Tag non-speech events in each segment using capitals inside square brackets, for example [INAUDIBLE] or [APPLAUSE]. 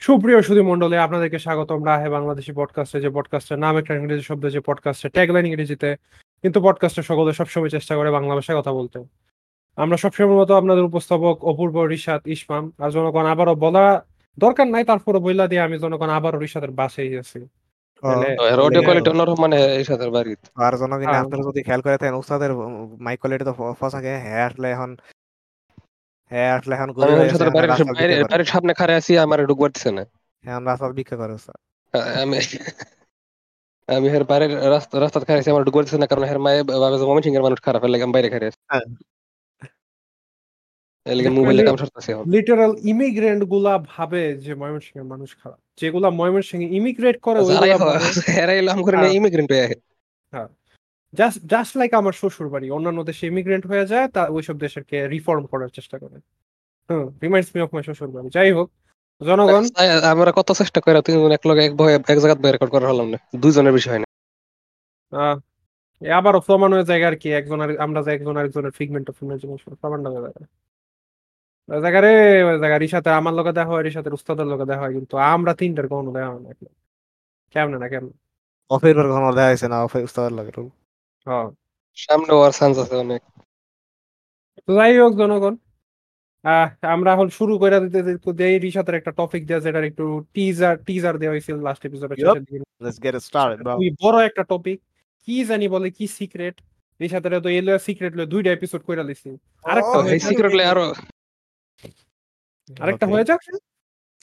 সুপ্রিয় সুধী মন্ডলী আপনাদেরকে স্বাগতম। রাহে বাংলাদেশি পডকাস্টে যে পডকাস্টের নাম একটা ইংরেজি শব্দ যে পডকাস্টের ট্যাগলাইন ইংরেজিতে কিন্তু পডকাস্টে সকলে সবসময় চেষ্টা করে বাংলা ভাষায় কথা বলতে। আমরা সবসময় মতো আপনাদের উপস্থাপক অপূর্ব রিশাদ ইসমাম। আর জনগণ আবারও বলা দরকার নাই তারপরে বইলা দিয়ে আমি জনগণ আবারও রিশাদের বাসেই আছি। মানে আর জনগণ। আপনারা যদি খেয়াল করে থাকেন উস্তাদের মাইক কোয়ালিটি তো ফসাকে হ্যাঁ আসলে এখন হ্যাঁ আসলে এখন গরিব হয়ে গেছে, বাড়ির সামনে খারে আছি আমার ঢুক পারতেছে না। এখন রাস্তায় ভিক্ষা করে। আমি আমি হের বাইরের রাস্তা রাস্তাতে খারে আছি আমার ঢুক পারতেছে না কারণ হের মায়ে মমিন সিংহের মানুষ খারাপ এর লাগে আমি বাইরে খারে আছি। হ্যাঁ। এর মোবাইলে কাম সারতেছি লিটারাল ইমিগ্রেন্টগুলা ভাবে যে ময়মনসিংহের মানুষ খারাপ। যেগুলা ময়মনসিংহে ইমিগ্রেট করে হেরাই হ্যাঁ। ইমিগ্রেন্ট হয়ে। জাস্ট জাস্ট লাইক আমার শ্বশুর বাড়ি অন্যান্য দেশে ইমিগ্রেন্ট হয়ে যায় তা ওইসব দেশকে রিফর্ম করার চেষ্টা করে। Hmm reminds me of my শ্বশুর বাড়ি যাই হোক জনগণ আমরা কত চেষ্টা করে তুই এক লগে এক ভয়ে এক জায়গায় বই রেকর্ড করা হলাম না। দুইজনের বিষয় না। আবারও প্রমাণ হয়ে যায় আর কি একজনের আমরা যে একজন আরেকজনের ফিগমেন্ট অফ ইমাজিনেশন প্রমাণটা হয়ে যায় ওই জায়গা রে জায়গা রিসাতে আমার লগে দেখা হয় রিসাতের উস্তাদের লগে দেখা হয় কিন্তু আমরা তিনটার কখনো দেখা হয় না। কেমনে না কেমন? অফের কখনো দেখা হয়েছে না অফে উস্তাদের লাগে। হ্যাঁ। সামনে ওয়ার চান্স আছে অনেক। তো যাই হোক জনগণ আহ, আমরা এখন শুরু করে দিতে দিতে দেই রিসাতের একটা টপিক দেওয়া যেটার একটু টিজার টিজার দেওয়া হয়েছিল লাস্ট এপিসোডের Yup. লেটস গেট স্টার্টেড বড় একটা টপিক কি জানি বলে কি সিক্রেট রিসাতের তো এলো সিক্রেট লয়ে দুইটা এপিসোড কইরা লিছি আরেকটা Oh, এই যাক। সিক্রেটলি আরও। আরেকটা হয়ে যাক।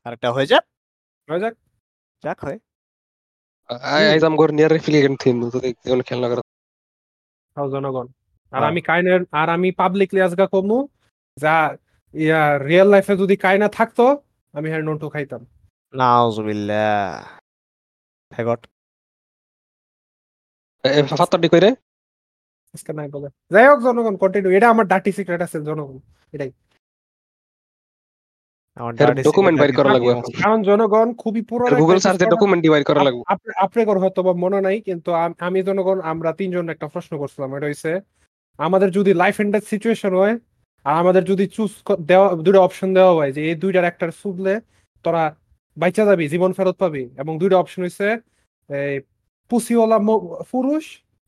আরেকটা হয়ে যাক? হয়ে যাক। যাক হয়। আইজ আম গর নিয়ার রিফিলিগেন্ট থিম তো কোন খেলনা করে। জনগণ আর। আমি কাইনের আর আমি পাবলিকলি আজগা কমু যা ইয়া রিয়েল লাইফে যদি কাইনা থাকতো আমি হ্যাঁ নন্টু খাইতাম। নাউজুবিল্লাহ। ফেগট ফাত্তারটি কইরে? আজকে নাই বলে। যাই হোক জনগণ কন্টিনিউ এটা আমার ডাটি সিক্রেট আছে জনগণ। এটাই। আমার এর dirty document secret বাইর করা লাগবে। কারণ জনগণ খুবই পুরো গুগল সার্চে ডকুমেন্ট ডিভাইড করা লাগবে। আপনার হয়তো বা মনে নাই কিন্তু আমি জনগণ আমরা তিনজন একটা প্রশ্ন করছিলাম। এটা হইছে আমাদের যদি লাইফ এন্ড ডেথ সিচুয়েশন হয় আর আমাদের যদি চুজ দেওয়া দুটো অপশন দেওয়া হয় যে এই দুইটার একটা চুজলে তোরা বাইচা যাবি জীবন ফেরত পাবি। এবং দুইটা অপশন হইছে এই পুসিওয়ালা পুরুষ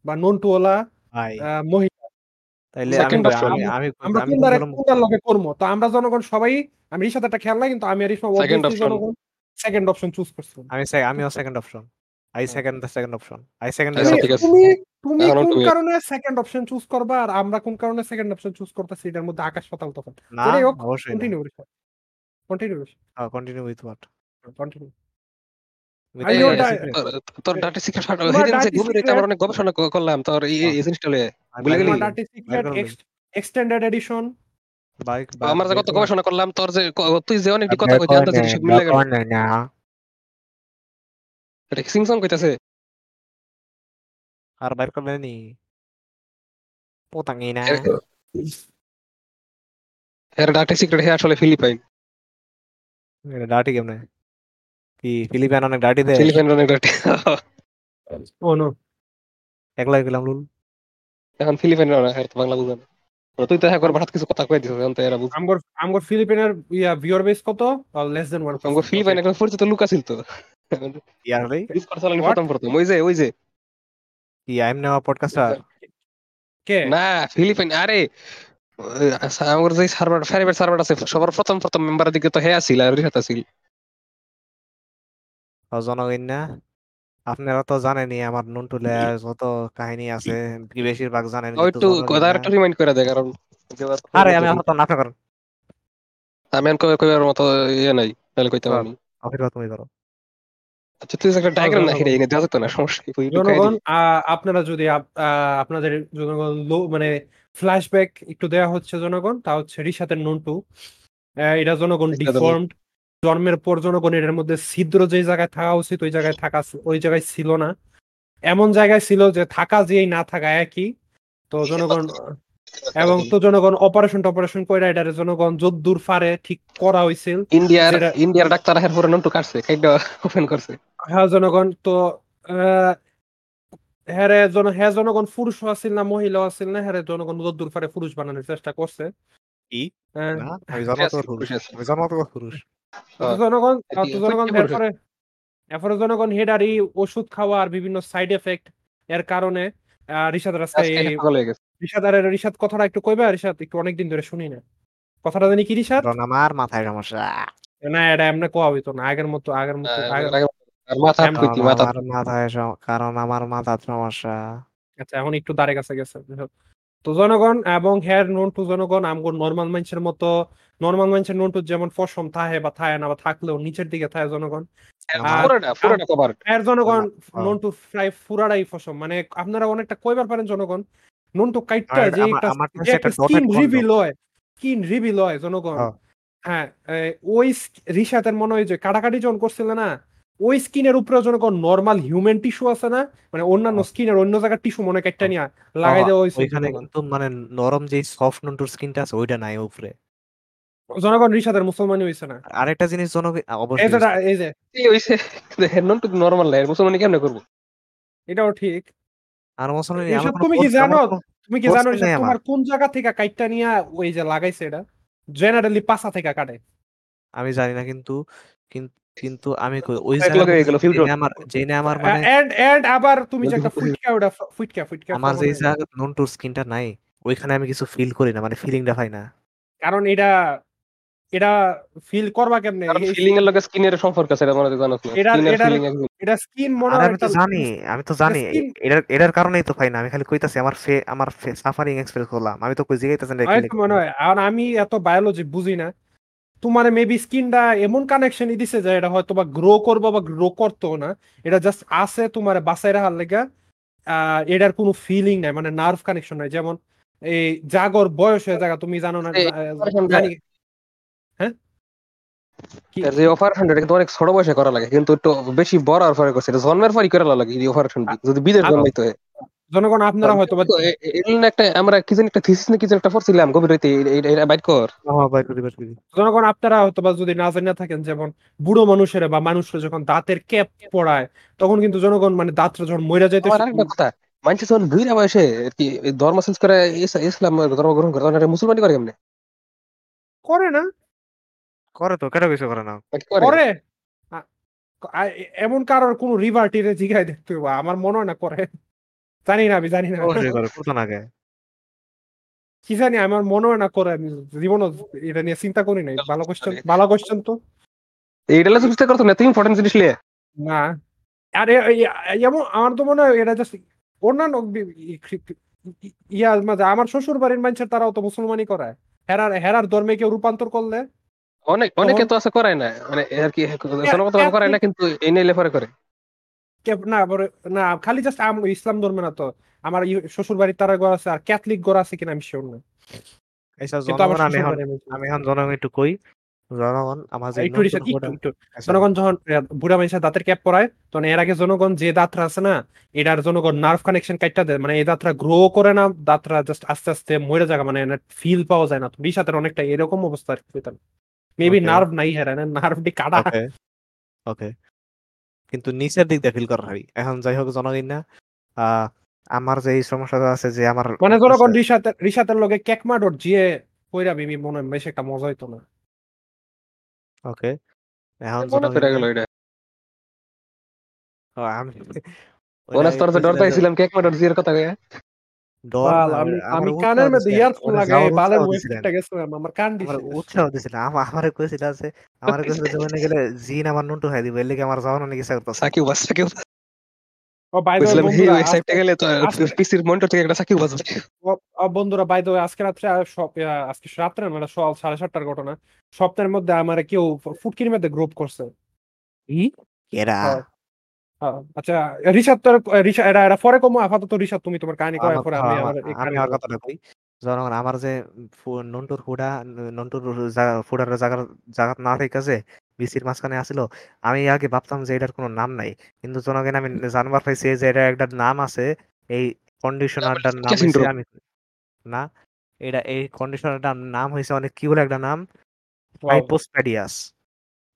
বা নন্টুওয়ালা আহ, মহিলা তাইলে আমি আমি আমি আমরা কোনটার কোনটার লগে করব তো আমরা জনগণ সবাই আমি এর সাথে একটা খেয়াল নাই কিন্তু আমি আর Second option. Second option choose করছিলাম আমি আমিও second option I second second option I second. তুমি তুমি কোন কারণে সেকেন্ড অপশন চুজ করবা আর আমরা কোন কারণে সেকেন্ড অপশন চুজ করতেছি এটার মধ্যে আকাশ পাতাল তখন না হোক, অবশ্যই continue continue continue with what continue with Are এই- you এই- di- তোর- ডাটা সিক্রেট আমরা অনেক গবেষণা ক- করলাম তোর এই এই জিনিসটা ভুলে গেলি? তোমার ডাটি সিক্রেট এক্সটেন্ডেড এডিশন আমরা যে কত গবেষণা করলাম তোর যে তুই যে কথা কইতে আনতে সব মিলে গেল এটা সিমসন কইতাছে? আর বাইর করবে নি। পোতাঙ্গি না। এর ডাটা সিক্রেট হে আসলে ফিলিপাইন ডাটি কেমনে? কি ফিলিপাইন অনেক ডাটি দেয় ফিলিপাইন অনেক ডাটা ও নো একলা গেলাম লুল। এখন ফিলিপাইন হ্যাঁ বাংলা বুঝে না। তুই তো করে হঠাৎ কিছু কথা কই দিছিস এখন তো এরা বুঝ আমগর আমগর ফিলিপিনের ইয়া ভিউয়ার বেস কত? লেস দেন 1 আমাকে ফিলিপাইন এখন পরিচিত লোক আছিল তো। ইয়ারলি ডিসকর্ড চালানি প্রথম প্রথম ওই যে ওই যে। কি আইম নেওয়া পডকাস্টার কে? না ফিলিপাইন আরে আচ্ছা, আমার যে সার্ভার প্রাইভেট সার্ভার আছে সবার প্রথম প্রথম মেম্বারের দিকে তো হে আছিল আর রিহাত আছিল। জনগণ না আপনারা তো জানেনই আমার নুন নুনটুলে যত কাহিনী আছে বেশিরভাগ জানেন ওই একটু জনগণ কথা একটু রিমাইন্ড করে দে কারণ আরে আমি এখন তো নাটক করেন আমি কই কইবার মতো ইয়ে নাই তাহলে কইতাম আমি। তুমি করো। আচ্ছা তুই একটা ডায়াগ্রাম না জনগণ। হিরে এনে দেওয়া যেত না সমস্যা কি? জনগণ আপনারা যদি আপ- আহ, আপনাদের জনগণ লো মানে ফ্ল্যাশব্যাক একটু দেওয়া হচ্ছে জনগণ তা হচ্ছে রিসাতের নন্টু। আহ, এটা জনগণ ডিফর্মড জন্মের পর জনগণ এর মধ্যে ছিদ্র যে জায়গায় থাকা উচিত ওই জায়গায় থাকা ওই জায়গায় ছিল না। এমন জায়গায় ছিল যে থাকা যেই না থাকা একই। তো জনগণ এবং তো জনগণ অপারেশন টপারেশন করে এটারে জনগণ যদ্দূর পারে ঠিক করা হয়েছিল ইন্ডিয়ার ইন্ডিয়ার ডাক্তার হের পরে নন্টু কাটছে ওপেন করছে। হ্যাঁ জনগণ তো আহ, হ্যারে জন হ্যাঁ জনগণ পুরুষ আছিল না মহিলা আছিল না হ্যারে জনগণ যদ্দূর পারে পুরুষ বানানোর চেষ্টা করছে। কি? আহ, আমি তো পুরুষ আমি তো পুরুষ। হ্যাঁ। জনগণ জনগণ এরপরে এরপরে জনগণ হেডারি ওষুধ খাওয়া আর বিভিন্ন সাইড এফেক্ট এর কারণে হয়ে গেছে। রিশাদ আর রিশাদ কথাটা একটু কইবা? রিশাদ একটু অনেকদিন ধরে শুনি না। কথাটা জানি কি রিশাদ? আমার মাথায় সমস্যা। না এটা এমনি কোয়া হইতো না। আগের মতো আগের মতো মাথায় কারণ আমার মাথার সমস্যা। আচ্ছা এখন একটু দাঁড়ে কাছে গেছে। তো জনগণ এবং হেয়ার নোন টু জনগণ আমগো নর্মাল মানুষের মতো নর্মাল মানুষের নোন টু যেমন ফসম থাহে বা থাহে না বা থাকলেও নিচের দিকে থাকে জনগণ। আর- কভার এর জনগণ হ্যাঁ। নোন টু প্রায় ফুরারাই ফসম মানে আপনারা অনেকটা কইবার পারেন জনগণ। নোন টু কাইটটা যে একটা যে একটা একটা স্কিন রিভিল হয় স্কিন রিভিল হয় জনগণ। হ্যাঁ। হ্যাঁ ওই রিসাতের মনে হয় যে কাটাকাটি যখন করছিল না ওই স্কিনের উপরে জনগণ নর্মাল হিউম্যান টিস্যু আছে না মানে অন্যান্য। স্কিনের অন্য জায়গার টিস্যু মনে কাটটা নিয়ে লাগাই দেওয়া হয়েছে। ওইখানে কিন্তু মানে নরম যে সফট নন্টুর স্কিনটা আছে ওইটা নাই উপরে। জনগণ রিসাদের মুসলমানই হয়েছে না। আরেকটা জিনিস জনক এই অবশ্যই যে এই যে। কি হইছে? নন টু নরমাল লাই মুসলমানি কেমনে করব? এটাও ঠিক। আর মুসলমান তুমি কি জানো? তুমি কি জানো আমার। তোমার কোন জায়গা থেকে কাইটটা নিয়ে ওই যে লাগাইছে এটা? জেনারেলি পাশা থেকে কাটে। আমি জানি না কিন্তু কিন- কিন্তু আমি কই- ওই এক জায়গা গেল, field জেনে road। আমার জেনে আমার মানে এন্ড এন্ড আবার তুমি যে একটা ফুটকা ওটা ফুটকা ফুটকা আমার যে জায়গা নন্টুর স্কিনটা নাই ওইখানে আমি কিছু ফিল করি না মানে ফিলিংটা পাই না। কারণ এটা এটা ফিল করবা কেমনে? ফিলিং এর লগে স্কিনের সম্পর্ক আছে এটা মনে জানোস না এটার- এটার- ফিলিং এটা স্কিন মনে আমি তো জানি আমি তো জানি skin- এটার এটার কারণেই তো পাই না আমি খালি কইতাছি আমার ফে আমার সাফারিং এক্সপ্রেস করলাম আমি তো কই জিগাইতাছি না মনে হয় আর আমি এত বায়োলজি বুঝি না তোমার মেবি স্কিনটা এমন কানেকশনই দিছে যে এটা হয়তো বা গ্রো করব বা গ্রো করতো না। এটা জাস্ট আছে তোমার বাসায় রাখার লেগা। আহ, এটার কোনো ফিলিং নাই মানে নার্ভ কানেকশন নাই। যেমন এই জাগর বয়স হয়ে জায়গা তুমি জানো না হ্যাঁ। কি? এর যে অপারেশন এটা কিন্তু অনেক ছোট বয়সে করা লাগে কিন্তু একটু বেশি বড় পরে করছে। জন্মের পরই করা লাগে এই অপারেশন যদি বিদেশ জন্মাইতে হয়। জনগণ আপনারা হয়তো একটা আমরা কি জানি একটা থিসিস না কি জানি একটা পড়ছিলাম গভীর রাতে এটা বাইট কর। বাই করি বাই করি। জনগণ আপনারা হয়তো বা যদি না জানিয়ে থাকেন যেমন বুড়ো মানুষের বা মানুষরা যখন দাঁতের ক্যাপ পড়ায় তখন কিন্তু জনগণ মানে দাঁতটা যখন মইরা যাইতে কথা মানুষ যখন বুড়া বয়সে আর কি ধর্ম চেঞ্জ করে ইসলাম ধর্ম গ্রহণ করে তখন এটা মুসলমানি করে কেমনে? করে না। করে তো কেন কিছু করে না? করে। এমন কারোর কোন রিভার্টিরে জিগাই দেখতে হবে আমার মনে হয় না করে। জানি না আমি জানি না করে কত না কি জানি আমার মনে হয় না করে আমি জীবনও এটা নিয়ে চিন্তা করি নাই। ভালো কোশ্চেন ভালো কোশ্চেন তো। এইটা বুঝতে করতো না তুই ইম্পর্টেন্ট জিনিস লিয়ে। না। আরে এমন আমার তো মনে হয় এটা জাস্ট অন্যান্য ইয়া মানে আমার শ্বশুর বাড়ির মানুষের তারাও তো মুসলমানই করায়। হেরার হেরার ধর্মে কেউ রূপান্তর করলে? অনেক অনেকে তো আছে করায় না। মানে আর কি করায় না কিন্তু এই নিয়ে পরে করে। না না খালি জাস্ট ইসলাম ধর্মে না তো। আমার শ্বশুর বাড়ির তারা ঘর আছে আর ক্যাথলিক ঘর আছে কিনা আমি শিওর না। জনগণ আমি এখন জনগণ একটু কই। জনগণ আমার আচ্ছা, জনগণ যখন বুড়া মানুষের দাঁতের ক্যাপ পরায় তখন এর আগে জনগণ যে দাঁতরা আছে না এটার জনগণ নার্ভ কানেকশন কাটটা দেয়। মানে এই দাঁতরা গ্রো করে না দাঁতরা জাস্ট আস্তে আস্তে মরে জায়গা মানে ফিল পাওয়া যায় না। রিসাতের অনেকটা এরকম অবস্থা আর মেবি নার্ভ নাই হেরা নার্ভটি কাটা। ওকে কিন্তু নিচের দিক দিয়ে ফিল করা হয় এখন যাই হোক জনগণ না আমার যে এই সমস্যাটা আছে যে আমার মানে জনগণ রিসাতের রিসাতের লগে কেকমা ডট জিয়ে কইরা বিমি মনে বেশ একটা মজা হইতো না। ওকে এখন মনে জনগণ পড়ে গেল এটা। ও, আমি মনে তোর ডরতাইছিলাম ডর ওইটা কেক মাটার জিয়ার কথা না, আমি ওরে- আমার আমি উৎসাহ কানের মধ্যে ইয়ারফোন লাগাই বালের উৎসাহ ওয়েব দিছিলেন। একটা গেছিলাম আমার কান দিছে উৎসাহ দিছিল আমারে কইছিল আছে আমারে কইছিল যে গেলে জিন আমার নুনটু খাই দিবে এর আমার যাওয়ার অনেক ইচ্ছা করতেছে সাকিব বাস সাকিব ও বাই দ্য কইছিলাম হি বন্ধুরা তো আজকে- পিসির মনিটর থেকে একটা সাকিব বাজবে ও- ও বন্ধুরা বাই দ্য আজকে রাত্রে আর সব আজকে রাত্রে না এটা সকাল সাড়ে সাতটার ঘটনা সপ্তাহের মধ্যে আমার কেউ ফুটকির মধ্যে গ্রুপ করছে এরা আচ্ছা রিসাদ তোর রিসা এরা এরা পরে কমো আপাতত রিসাদ তুমি তোমার কাহিনী আমার- পরে আমি আমার আমি কাহিনী আমার বলব। কথাটা কই। জনগণ আমার যে নন্টুর হুডা নন্টুর ফুডার জায়গার জায়গা না থেকে যে বিসির মাঝখানে আসিল আমি আগে ভাবতাম যে এটার কোনো নাম নাই। কিন্তু জনগণ আমি জানবার পাইছি যে এটা একটা নাম আছে এই কন্ডিশনারটার নাম হইছে আমি না এটা এই কন্ডিশনারটার নাম হইছে অনেক কি বলে একটা নাম? Wow. হাইপোস্প্যাডিয়াস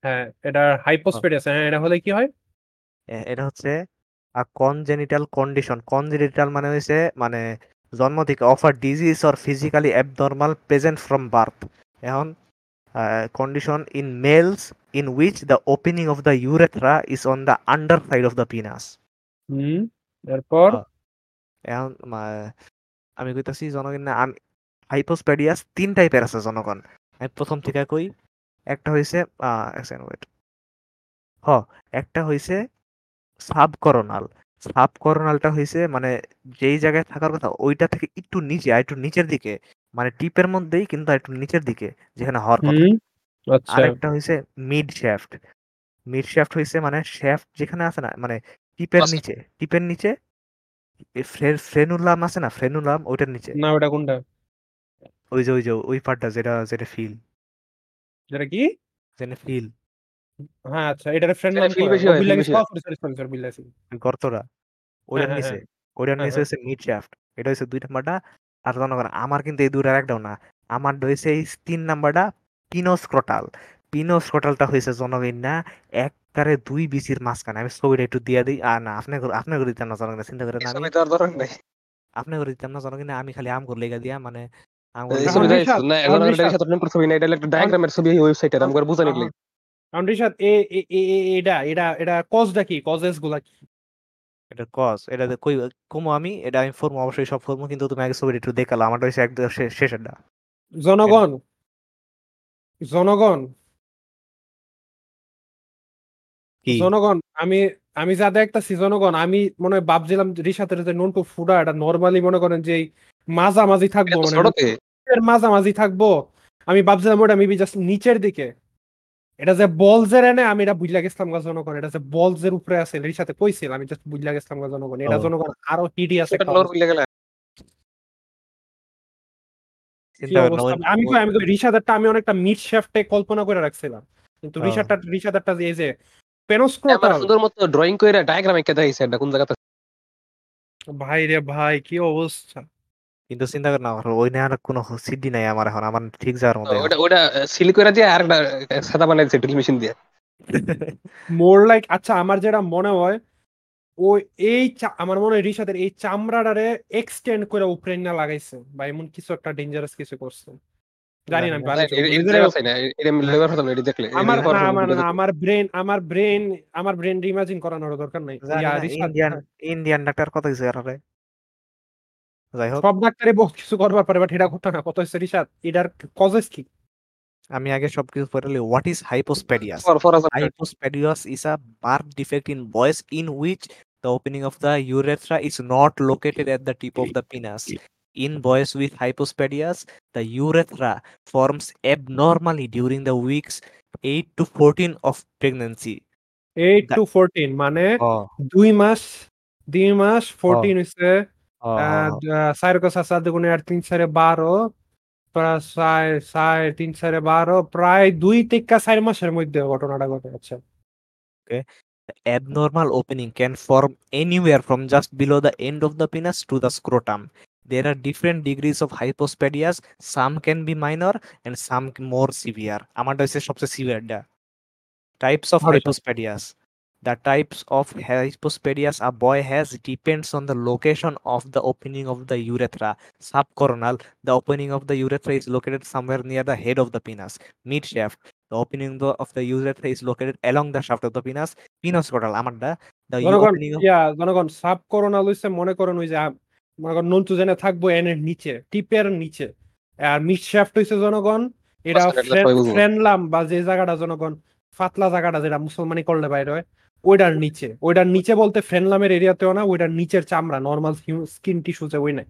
হ্যাঁ এটা হাইপোস্পেডিয়াস হ্যাঁ এটা হলে কি হয়? এটা হচ্ছে কনজেনিটাল কন্ডিশন কনজেনিটাল মানে হয়েছে মানে জন্ম থেকে offer disease or physically abnormal present from birth এখন condition in males in which the opening of the urethra is on the under side of the penis hmm এরপর? এখন আমি কইতাছি জনগণ না আমি হাইপোস্পেডিয়াস তিন টাইপের আছে জনগণ। আমি প্রথম থেকে কই একটা এক সেকেন্ড ওয়েট হ একটা হইছে সাবকরোনাল সাবকরোনালটা হইছে মানে যেই জায়গায় থাকার কথা ওইটা থেকে একটু নিচে আর একটু নিচের দিকে। মানে টিপের মধ্যেই কিন্তু আর একটু নিচের দিকে যেখানে হওয়ার কথা। আচ্ছা। আরেকটা হইছে মিড শ্যাফট মিড শ্যাফট হইছে মানে শ্যাফট যেখানে আছে না মানে টিপের আচ্ছা। নিচে টিপের নিচে ফ্রেনুলাম আছে না ফ্রেনুলাম ওইটার নিচে। না ওটা কোনটা? ওই যে ওই যে ওই পার্টটা যেটা যেটা ফিল যেটা কি? যেটা ফিল হ্যাঁ আচ্ছা এটার ফ্রেন্ড বেশি হয়। সরি সরি সরি বিল্লাসি গর্তটা ওইটার হ্যাঁ, নিচে। হ্যাঁ। ওইটার হ্যাঁ, নিচে। হচ্ছে মিড শ্যাফট এটা হচ্ছে দুই নাম্বারটা আর জনগণ আমার কিন্তু এই দুইটার একটাও না। আমার হয়েছে এই তিন নাম্বারটা পিনোস্ক্রোটাল পিনোস্ক্রোটালটা হয়েছে জনগণ না একবারে দুই বিসির মাঝখানে। আমি ছবিটা একটু দিয়ে দিই। আর না আপনি আপনি করে দিতাম না জনগণ চিন্তা করে না আমি। এসবে তো আর দরকার নাই। আপনি করে দিতাম না জনগণ আমি খালি আম করে লেগা দিয়া মানে আম এই করে ছবি না এখন এটা সাথে না এটা একটা ডায়াগ্রামের ছবি এই ওয়েবসাইটে আমি করে বুঝানি লাগি কারণ রিশাদ এ এ- এ- এ- এটা এটা এটা কজটা কি? কজেসগুলা কি? এটা কস এটা কই কমো আমি এটা আমি ফর্ম অবশ্যই সব ফর্ম কিন্তু তুমি আগে ছবিটা একটু দেখাল আমারটা হচ্ছে একদম শেষেরটা। জনগণ জনগণ। জনগণ আমি আমি যা দেখতাছি জনগণ আমি মনে হয় ভাবছিলাম যে রিশাতের যে নন্টু ফুডা এটা নর্মালি মনে করেন যে মাঝামাঝি থাকব মানে মাঝামাঝি থাকব। আমি ভাবছিলাম ওটা মেবি জাস্ট নিচের দিকে। এটা যে বলজের এনে আমি এটা বুঝলা গেছিলাম গা জনগণ এটা যে বলজের উপরে আছে এর সাথে কইছিল আমি জাস্ট বুঝলা গেছিলাম গা জনগণ। এটা। জনগণ আরও হিডি আছে আমি কই আমি কই রিশাদারটা আমি অনেকটা মিড শেফটে কল্পনা করে রাখছিলাম। কিন্তু। রিশাদারটা রিশাদারটা যে এই যে আমার সুন্দর মতো ড্রয়িং করে ডায়াগ্রাম এঁকে দেখাইছে এটা কোন জায়গাতে ভাই রে ভাই কি অবস্থা? কিন্তু চিন্তা কর না ওই নেওয়ার কোনো সিদ্ধি নাই আমার এখন আমার ঠিক যাওয়ার মতো ওটা ওটা সিল করে দিয়ে আরেকটা সাদা বানাই দিছে ড্রিল মেশিন দিয়ে। মোর লাইক আচ্ছা আমার যেটা মনে হয় ওই এই আমার মনে হয় রিশাদের এই চামড়াটারে এক্সটেন্ড করে উপরে না লাগাইছে বা এমন কিছু একটা ডেঞ্জারাস কিছু করছে। জানি না আমার আমার আমার ব্রেন আমার ব্রেন আমার ব্রেন ইমাজিন করানোর দরকার নাই। ইন্ডিয়ান ইন্ডিয়ান ডাক্তার কত কিছু এরারে যাই হোক সব ডাক্তারে বহুত কিছু করবার পারে বাট এটা ঘটনা কত হচ্ছে রিসার্চ এটার কজেস কি? আমি আগে সব কিছু পড়ে লি what is hypospadias hypospadias is a birth defect in boys in which the opening of the urethra is not located at the tip of the penis in boys with hypospadias the urethra forms abnormally during the weeks eight to fourteen of pregnancy eight to fourteen মানে দুই মাস দুই মাস fourteen হয়েছে প্রায় দুই তিক্কা সাড়ে মাসের মধ্যে ঘটনাটা ঘটে যাচ্ছে abnormal opening can form anywhere from just end of the penis to the scrotum there are different degrees of hypospadias some can be minor and some more severe আমারটা হচ্ছে সবচেয়ে সিভিয়ারটা types of hypospadias The types of hypospadias a boy has depends on the location of the opening of the urethra. Subcoronal, the opening of the urethra is located somewhere near the head of the penis. Mid shaft, the opening of the urethra is located along the shaft of the penis. Pinoscrotal, আমারটা the জনগণ opening of yeah জনগণ corona লইছে মনে করেন ওই যে মনে করেন নন্টু জেনে থাকব এনের নিচে টিপের নিচে আর মিড শ্যাফট হইছে জনগণ এটা আচ্ছা। ফ্রেনলাম বা যে জায়গাটা জনগণ পাতলা জায়গাটা যেটা মুসলমানি করলে বাইরে হয় ওইটার নিচে। ওইটার নিচে বলতে ফ্রেনলামের এরিয়াতেও না ওইটার নিচের চামড়া নর্মাল স্কিন টিস্যুতে ওই নাই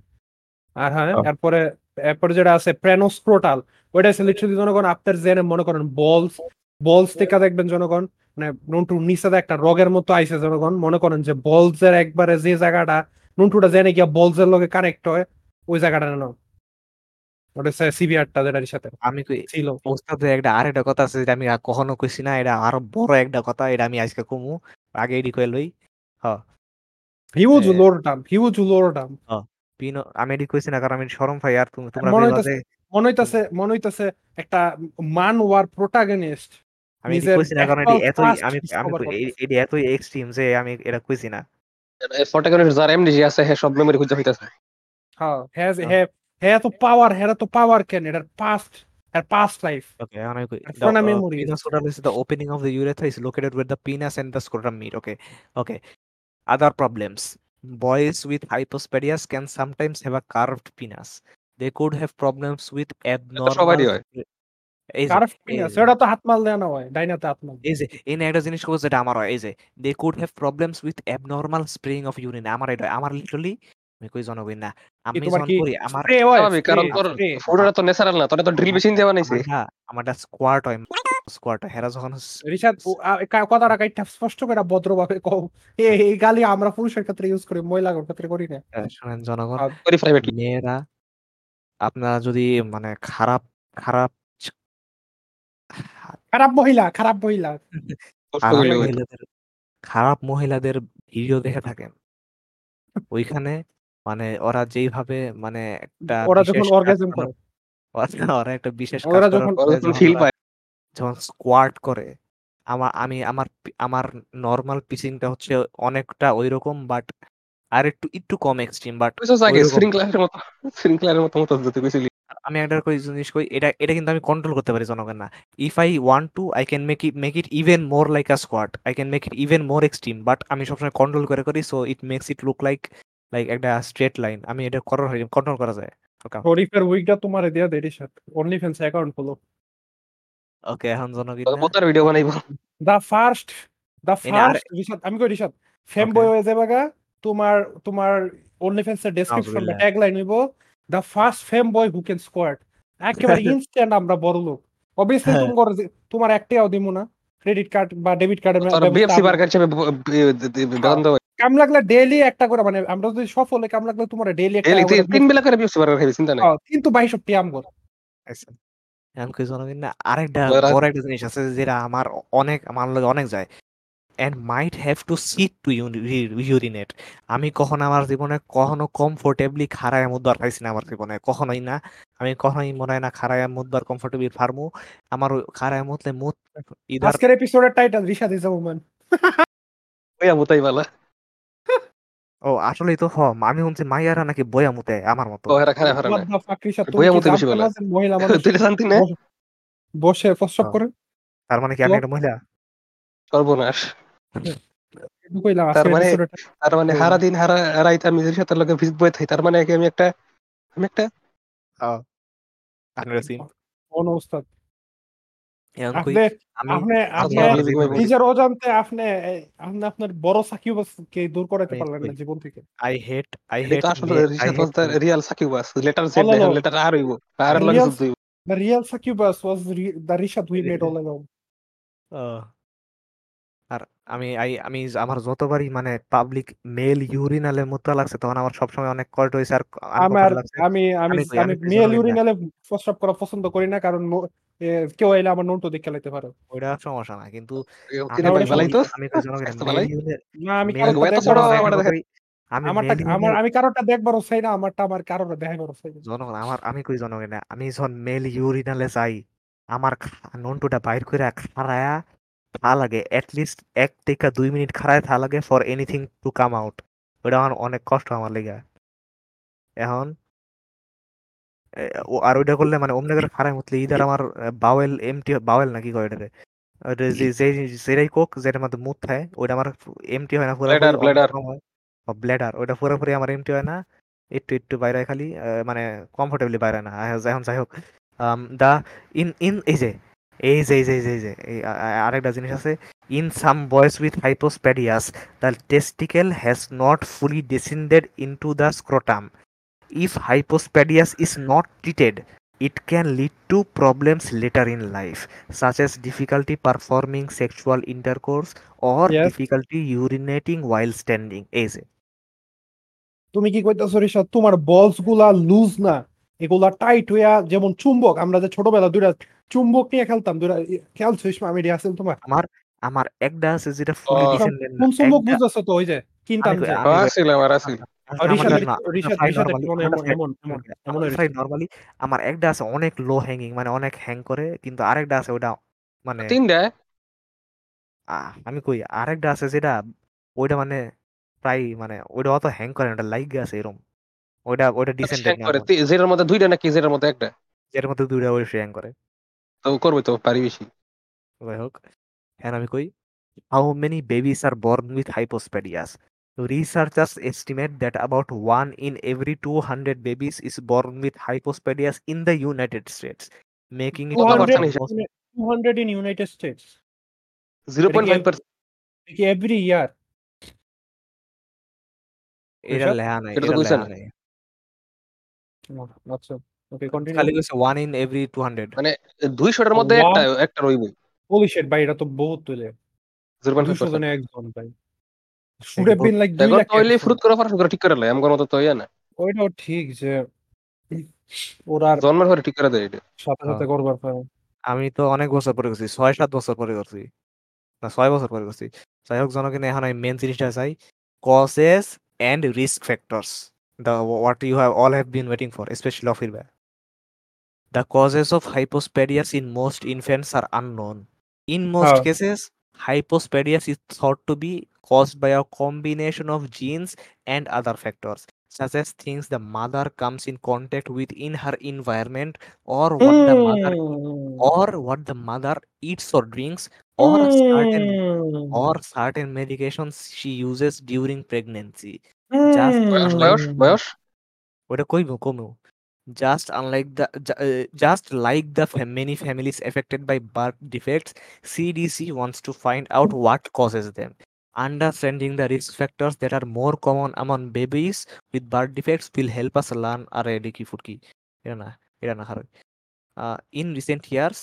আর হ্যাঁ আহ। এরপরে এরপরে যেটা আছে প্রেনোস্ক্রোটাল ওইটা আছে লিটারালি জনগণ আপনার জেনে মনে করেন বলস বলস থেকে দেখবেন জনগণ মানে নন্টুর নিচে একটা রগের মতো আইছে জনগণ মনে করেন যে বলসের একবারে যে জায়গাটা নন্টুটা জেনে গিয়া বলসের লগে কানেক্ট হয় ওই জায়গাটা না। ওটা সিভিয়ারটা যেটার সাথে আমি কই- ছিল। ওস্তাদ একটা আর একটা কথা আছে যেটা আমি আর কখনো কইছি না এটা আরও বড় একটা কথা এটা আমি আজকে কমু আগে এডি কয়ে লই। হ। হিউজ লোর ডাম হিউজ লোর ডাম পিনো আমি এডি কইছি না কারণ আমি শরম পাই আর তুমি তোমরা মনে হইতাছে যে- মনে হইতাছে মনে হইতাছে একটা মান ওয়ার প্রোটাগনিস্ট আমি কইছি না কারণ এতই আমি আমি এতই এক্সট্রিম যে আমি এটা কইছি না। ফটোগ্রাফি যার এমডিজি আছে সব মেমরি খুঁজে হইতাছে হ্যাঁ। হ্যাঁ হ্যাঁ তো পাওয়ার হ্যাঁ তো পাওয়ার কেন এটার পাস্ট আর past life Okay, and I, আর the uh, memories penis scrotum is the opening of the urethra is located where the penis and the scrotum meet. Okay, okay. Other problems. Boys with hypospadias can sometimes have a curved penis. They could have problems with abnormal. হয়। হয় হয় হয়। আমার literally আমি কই জনগণ না আমি যখন করি আমার স্বাভাবিক কারণ তোর ফুডটা তো ন্যাচারাল না তোর তো ড্রিল মেশিন দিয়ে বানাইছে। আমারটা আমারটা স্কোয়াট হয় স্কোয়াট হেরা যখন রিশাদ ও, আ, কা- কথাটা কাইটা স্পষ্ট করে ভদ্রভাবে কও। এই গালি আমরা পুরুষের ক্ষেত্রে ইউজ করি মহিলাদের ক্ষেত্রে করি না। আহ, জনগণ আর করি প্রাইভেটলি মেয়েরা আপনারা যদি মানে খারাপ খারাপ খারাপ মহিলা খারাপ মহিলা। খারাপ মহিলাদের ভিডিও দেখে থাকেন। ওইখানে মানে ওরা যেইভাবে মানে একটা ওরা বিশেষ যখন কাজ অর্গাজম করে ওরা [LAUGHS] ওরা একটা বিশেষ কাজ ওরা করার যখন- পরে যখন ফিল ওরা- পায়। যখন স্কোয়াট করে আমার আমি আমার পি- আমার নর্মাল পিচিংটা হচ্ছে অনেকটা ওইরকম বাট আর একটু একটু কম এক্সট্রিম বাট আগে ওইরকম। স্প্রিংক্লারের মতো স্প্রিংক্লারের মতো মতো যদি কইছিলি আমি একটা কই জিনিস কই এটা এটা কিন্তু আমি কন্ট্রোল করতে পারি জনগণ না। If I want to I can make it make it even more like a squad I can make it even more extreme but আমি সবসময় কন্ট্রোল করে করি so it makes it look like like একটা straight line আমি এটা করার control করা যায় শরীফের উইকটা তোমার দিয়া দেয় রিশাদ অনলি ফ্যান্স অ্যাকাউন্ট হলো ওকে এখন জনগণ বোতার video বানাইবো। The first the first Rishad আমি কই রিশাদ? ফেম বয় হয়ে যাবে গা তোমার তোমার অনলি ফ্যান্সের ডেসক্রিপশন বা। ট্যাগলাইন হইব the first fame boy who can squad একেবারে [LAUGHS] ইনস্ট্যান্ট আমরা বড় লোক। অবভিয়াসলি হ্যাঁ। তোমার তোমার একটাও দিব না। ক্রেডিট কার্ড বা ডেবিট কার্ডের বিএফসি বার্গার হিসেবে ব- ব- বেতন দেওয়া কাম লাগলে ডেইলি একটা করে মানে আমরা যদি সফল হই, কাম লাগলে তোমার ডেইলি একটা তিন বেলা করে চিন্তা নাই। কিন্তু বাইশ টিয়াম কর। এখন কি জনগণ না আরেকটা বড় একটা জিনিস আছে যেটা আমার অনেক আমার লগে অনেক যায়। And might have to sit to urinate আমি কখনো আমার জীবনে কখনো কমফোর্টেবলি খাড়ায় মুদ্বার পাইছি না আমার জীবনে কখনোই না। আমি কখনোই মনে হয় না খাড়ায় মুদ্বার কমফোর্টেবলি ফার্মু। আমার ওই মুতলে মুত ইদার আজকের এপিসোডের title Rishad is a woman ওইয়া মুতাই বালা ও আসলেই তো হ আমি শুনছি মাইয়ারা নাকি বয়া মুতে আমার মতো। ও কি বেশি বলে। মহিলা মানুষ? তুই শান্তি না? বসে- প্রস্রাব। করে। তার মানে কি আমি একটা মহিলা? সর্বনাশ। তার মানে- তার মানে হারা দিন হারা রাইত আমি নিজের সাথে লোকে ভিজিট বই থাকি তার মানে কি আমি একটা আমি একটা আপনারা see? কোন ওস্তাদ আপনি আপনি আপনি. নিজের অজান্তে আপনি আপনি আপনার বড় সাকিউবাস কে দূর করাতে আমি পারলেন না জীবন থেকে। আই হেট আই হেট আসলে রিশাদ ওয়াজ দ্য রিয়াল সাকিবাস। লেটার জেড All লেটার আর হইব। আর লাগে হইব। The real succubus was re- the Rishad we made all আর আমি আই আমি আমার যতবারই মানে পাবলিক মেল ইউরিনালে মতো লাগছে তখন আমার সবসময় অনেক কল্ট হয়েছে আর আমার আমি আমি মেল। ইউরিনালে করা পছন্দ করি না কারণ কেউ এলে আমার নোটও দেখে লাইতে পারে। ওইটা সমস্যা না কিন্তু আমি আমি না চাই আমার না। আমারটা আমার আমি কারোরটা দেখবারও চাই না আমারটা আমার কারোর দেখাবারও চাই জনগণ আমার আমি কই জনগণ আমি যখন মেল ইউরিনালে যাই আমার নন্টুটা বাইর করে খাড়ায়া থা লাগে লিস্ট এক থেকে দুই মিনিট খাড়ায় থা লাগে for anything to come out ওটা আমার অনেক কষ্ট আমার লেগে। এখন ও আর ওইটা করলে মানে অমনি করে খাড়ায় মুতলে ইদার আমার বাওয়েল এমটি বাওয়েল নাকি কয় এটারে যেটাই কোক যেটার মধ্যে মুখ থাকে ওইটা আমার এমটি হয় না পুরো bladder. ব্লেডার ওইটা পুরোপুরি আমার এমটি হয় না একটু একটু বাইরে খালি মানে কমফোর্টেবলি বাইরে না এখন যাই হোক দা ইন ইন এই যে এই যে এই যে এই যে আরেকটা জিনিস আছে in some boys with hypospadias the testicle has not fully descended into the scrotum if hypospadias is not treated it can lead to problems later in life such as difficulty performing sexual intercourse or difficulty urinating while standing as তুমি কি কইতা sorry তোমার বলসগুলা loose না এগুলা tight হইয়া যেমন চুম্বক আমরা যে ছোটবেলা দুইটা চুম্বক নিয়ে খেলতাম দুইটা খেল ছিস আমি রিয়াসেল তোমার? আমার আমার একটা আছে যেটা ফুল ডিসেন্ডেন্ট চুম্বক বুঝছ তো ওই যে কিনতাম আছে আছে রিশাদ না, রিশাদ fine রিশাদ normally, এমন আমরা একটা আছে অনেক লো হ্যাঙ্গিং মানে অনেক হ্যাং করে কিন্তু আরেকটা আছে ওটা মানে তিনটা? আমি কই আরেকটা আছে যেটা ওইটা মানে প্রায় মানে ওইটা অত হ্যাং করে ওটা লাইক আছে এরকম ওইটা ওইটা ডিসেন্ট check করে। যেটার মধ্যে দুইটা নাকি যেটার মধ্যে একটা? এর মধ্যে দুইটা ওই হ্যাং করে। তো করব তো পারি বেশি। যাই হোক হ্যাঁ আমি কই how many babies are born with hypospadias Researchers estimate that about one in every 200 babies is born with hypospadias in the United States, making it কত one of the percent হিসাব? most 200 in United States. Zero point five percent Every year. এটা research? লেহা নাই এটা তো এটা কইছে লেহা না। নাই আচ্ছা ওকে কন্টিনিউ খালি কইছে one in every two hundred মানে দুইশোটার মধ্যে One- একটা একটা রইবই হোলি শিট ভাই এটা তো বহুত তুলে জিরো পয়েন্ট ফাইভ 200 জনে একজন ভাই শুড হ্যাভ বহুত- বিন লাইক 2 এখন লাখ তো হইলে ফ্রুত করে অপারেশন করে ঠিক করে লাই মতো তো ইয়া না ওইটাও ঠিক যে ওরা আর জন্মের পরে ঠিক করে দেয় এটা। সাথে সাথে। করবার পারে। আমি তো অনেক বছর পরে করছি ছয় সাত বছর পরে করছি। না ছয় বছর পরে করছি। যাই হোক জনগণে এখন আমি মেন জিনিসটা চাই causes and risk factors the what you have all have been waiting for specially of ইরবা the causes of hypospadias in most infants are unknown in most. Cases hypospadias is thought to be caused by a combination of genes and other factors such as things the mother comes in contact with in her environment or what the mother Hmm. or what the mother eats or drinks or certain Hmm. or certain medications she uses during pregnancy Hmm. just বয়স বয়স বয়স ওটা কইব কমু just unlike the ju- uh, just like the fam- many families affected by birth defects cdc wants to find out what causes them understanding the risk factors that are more common among babies with birth defects will help us learn already কি ফুট কি এটা না এটা না হারে in recent years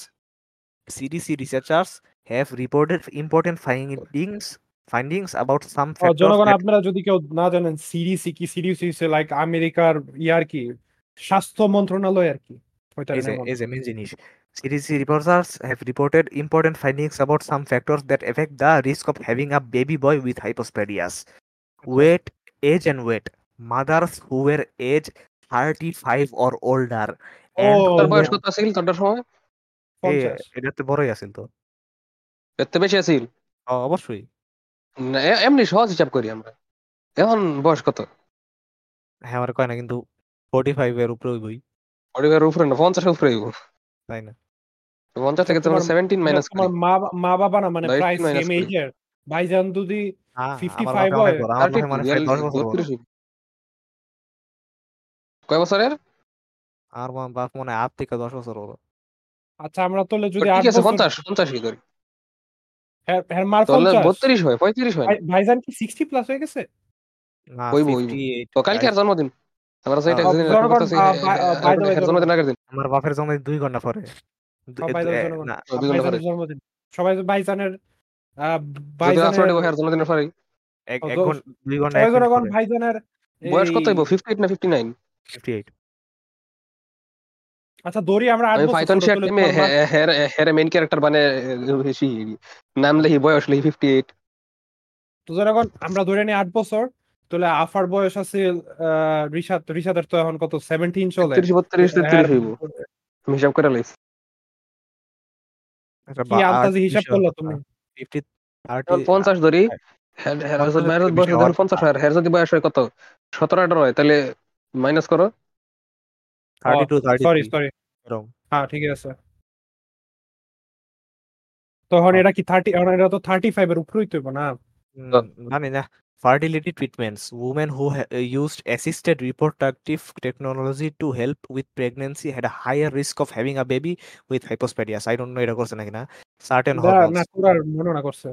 CDC researchers have reported important findings findings about some জনগণ আপনারা যদি কেউ না জানেন সিডিসি কি সিডিসি সে লাইক আমেরিকার ইয়ার কি স্বাস্থ্য মন্ত্রণালয় আর কি ওইটা এই যে জিনিস। CDC reporters have reported important findings about some factors that affect the risk of having a baby boy with hypospadias. Weight, age, and weight. Mothers who were age 35 or older. তোর বয়স কত আছিল তোরটার সময় এ, পঞ্চাশ। এটা তো বড়ই আছিল তো এর বেশি আছিল অবশ্যই এমনি সহজ হিসাব করি আমরা এখন বয়স কত হ্যাঁ আমার কয় না কিন্তু 45 এর উপরে হইবই পরিবারের উপরে না পঞ্চাশের উপরে হইবো। তাই না? পঞ্চাশ থেকে তোমার তোমার- সেভেন্টিন মাইনাস তোমার মা মা বাবা না মানে প্রায় সেম করি। এজের ভাইজান যদি হ্যাঁ, 55 আমার বাপে অনেক হয়, আমার বাপে 10 বছর কয় বছরের? আমার মা- বাপ মনে আট থেকে দশ বছর বড়। আচ্ছা আমরা তোলে যদি ঠিক আট আছে বছর পঞ্চাশ পঞ্চাশই করি। হ্যাঁ হ্যাঁ, মার 50 হয় পঁয়ত্রিশ হয় ভাইজান কি 60 প্লাস হয়ে গেছে? না হইব, হইব। 58 তো কালকে আর জন্মদিন। আমরা যেদিন করতেছি, জন্মদিন। আগের দিন। আমার বাপের ঘণ্টা পরে। সবাই। না। জন্মদিন সবাই ভাইজানের ভাইজানের জন্মদিনের পরে এক ও, এক দশ- ঘণ্টা সবাই পরে। ভাইজানের বয়স কত হইব? না ফিফটি নাইন 58 আচ্ছা আমরা আট বছর পাইথন ছোট শেয়ার তাহলে টিমে তোমার মা- হের মেইন ক্যারেক্টার মানে বেশি। নাম লেহি বয়স লেহি তো আমরা ধরে নিই আট বছর। তাহলে আফার বয়স আছে আহ, রিশাদ রিশাদের তো এখন কত সেভেন্টিন চলে? তিরিশ বত্রিশ তেত্রিশ হইব। আমি হিসাব করে লাইছি। কি বা- আন্দাজে হিসাব করল তুমি? 50 30 পঞ্চাশ ধরি। হ্যাঁ। থেকে বয়স হয় কত? সতেরো আঠারো হয় তাহলে মাইনাস করো। 32 সরি 33 সরি এরকম। হ্যাঁ ঠিক আছে। তখন এটা কি থার্টি এটা তো থার্টি ফাইভ এর উপরেই তো না? জানি না। Fertility treatments women who ha- uh, used assisted reproductive technology to help with pregnancy had a higher risk of having a baby with hypospadias i don't know এটা করছে নাকি না certain hormones না করার মনে না করছে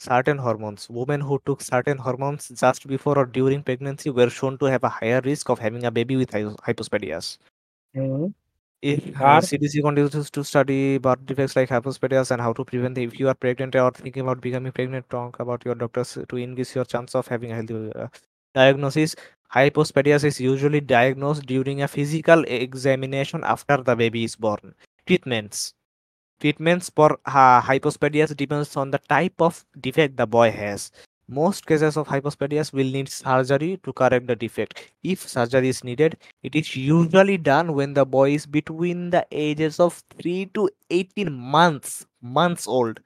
certain hormones women who took certain hormones just before or during pregnancy were shown to have a higher risk of having a baby with hy- hypospadias If uh, Are- CDC continues to study birth defects like hypospadias and how to prevent them, if you are pregnant or thinking about becoming pregnant, talk about your doctors to increase your chance of having a healthy uh, diagnosis. Hypospadias is usually diagnosed during a physical examination after the baby is born. Treatments. Treatments for uh, hypospadias depends on the type of defect the boy has. Most cases of hypospadias will need surgery to correct the defect. If surgery is needed, it is usually done when the boy is between the ages of 3 to 18 months months old.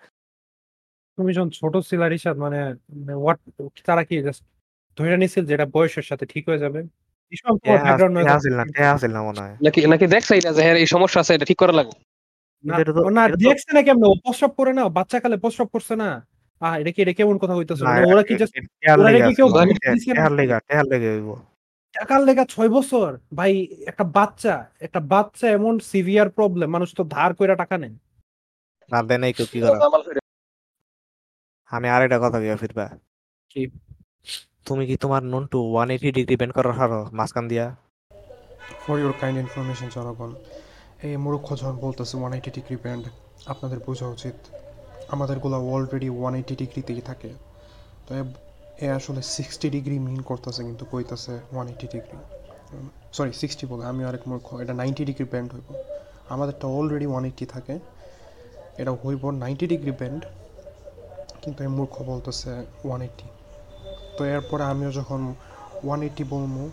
তুমি যখন ছোট ছিল রিশাদ মানে what তারা কি just ধরে নিছিল যেটা বয়সের সাথে ঠিক হয়ে যাবে। নাকি নাকি দেখছে এটা যে হের এই সমস্যা আছে এটা ঠিক করা লাগবে না দেখছে না কেমন প্রস্রাব করে না বাচ্চা কালে প্রস্রাব করছে না আহ এটা কি এটা কেমন কথা হইতেছে মানে ওরা কি এ- just এ- টেহার ওরা কি কেউ টেহার- বুদ্ধি টেহার নাকি? লেগে টেহার লেগে হইব। টাকার লেগা ছয় বছর? ভাই একটা বাচ্চা একটা বাচ্চা এমন সিভিয়ার প্রবলেম মানুষ তো ধার কইরা টাকা নেয়। না দেয় নাই কেউ কি করা। আমি আরেকটা কথা গিয়া ফিরবা। কি? তুমি কি তোমার নুন to one eighty degree bend করার হারো মাঝখান দিয়া? ফর ইউর কাইন্ড ইনফরমেশন জনগণ এই মূর্খ যখন বলতেছে ওয়ান এইটি ডিগ্রি ব্যান্ড আপনাদের বোঝা উচিত। আমাদেরগুলো অলরেডি ওয়ান এইটি ডিগ্রিতেই থাকে। তো এ- আসলে সিক্সটি ডিগ্রি মিন করতেছে কিন্তু কইতাছে one eighty degree sorry sixty বলে আমি আরেক মূর্খ এটা নাইনটি ডিগ্রি ব্যান্ড হইব। আমাদেরটা অলরেডি ওয়ান এইটি থাকে এটা হইব নাইনটি ডিগ্রি ব্যান্ড কিন্তু এই মূর্খ বলতেছে ওয়ান এইটি তো এরপরে আমিও যখন ওয়ান এইটি বলব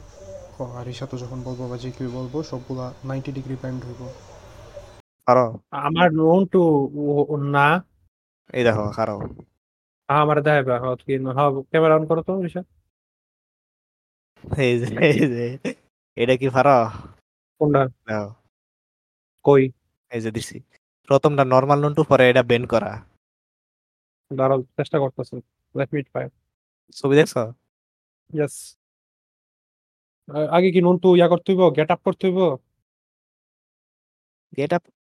আর সাথে যখন বলব বা যে কেউ বলব সবগুলা নাইনটি ডিগ্রি ব্যান্ড হইব। আমার লোন টু না। এই দেখো খারো হ্যাঁ, আমার দেখাবে হ্যাঁ কি ক্যামেরা অন করো তো রিশা এই যে এই যে এটা কি পারো কোনটা? দেখো কই? এই যে দিছি। প্রথমটা নর্মাল নুন টু পরে এটা বেন্ড করা। দাঁড়াও চেষ্টা করতেছে। লেট মি ট্রাই ছবি দেখছ? ইয়েস আগে কি নোন টু ইয়া করতে হইব গেট আপ করতে হইব? এটা হ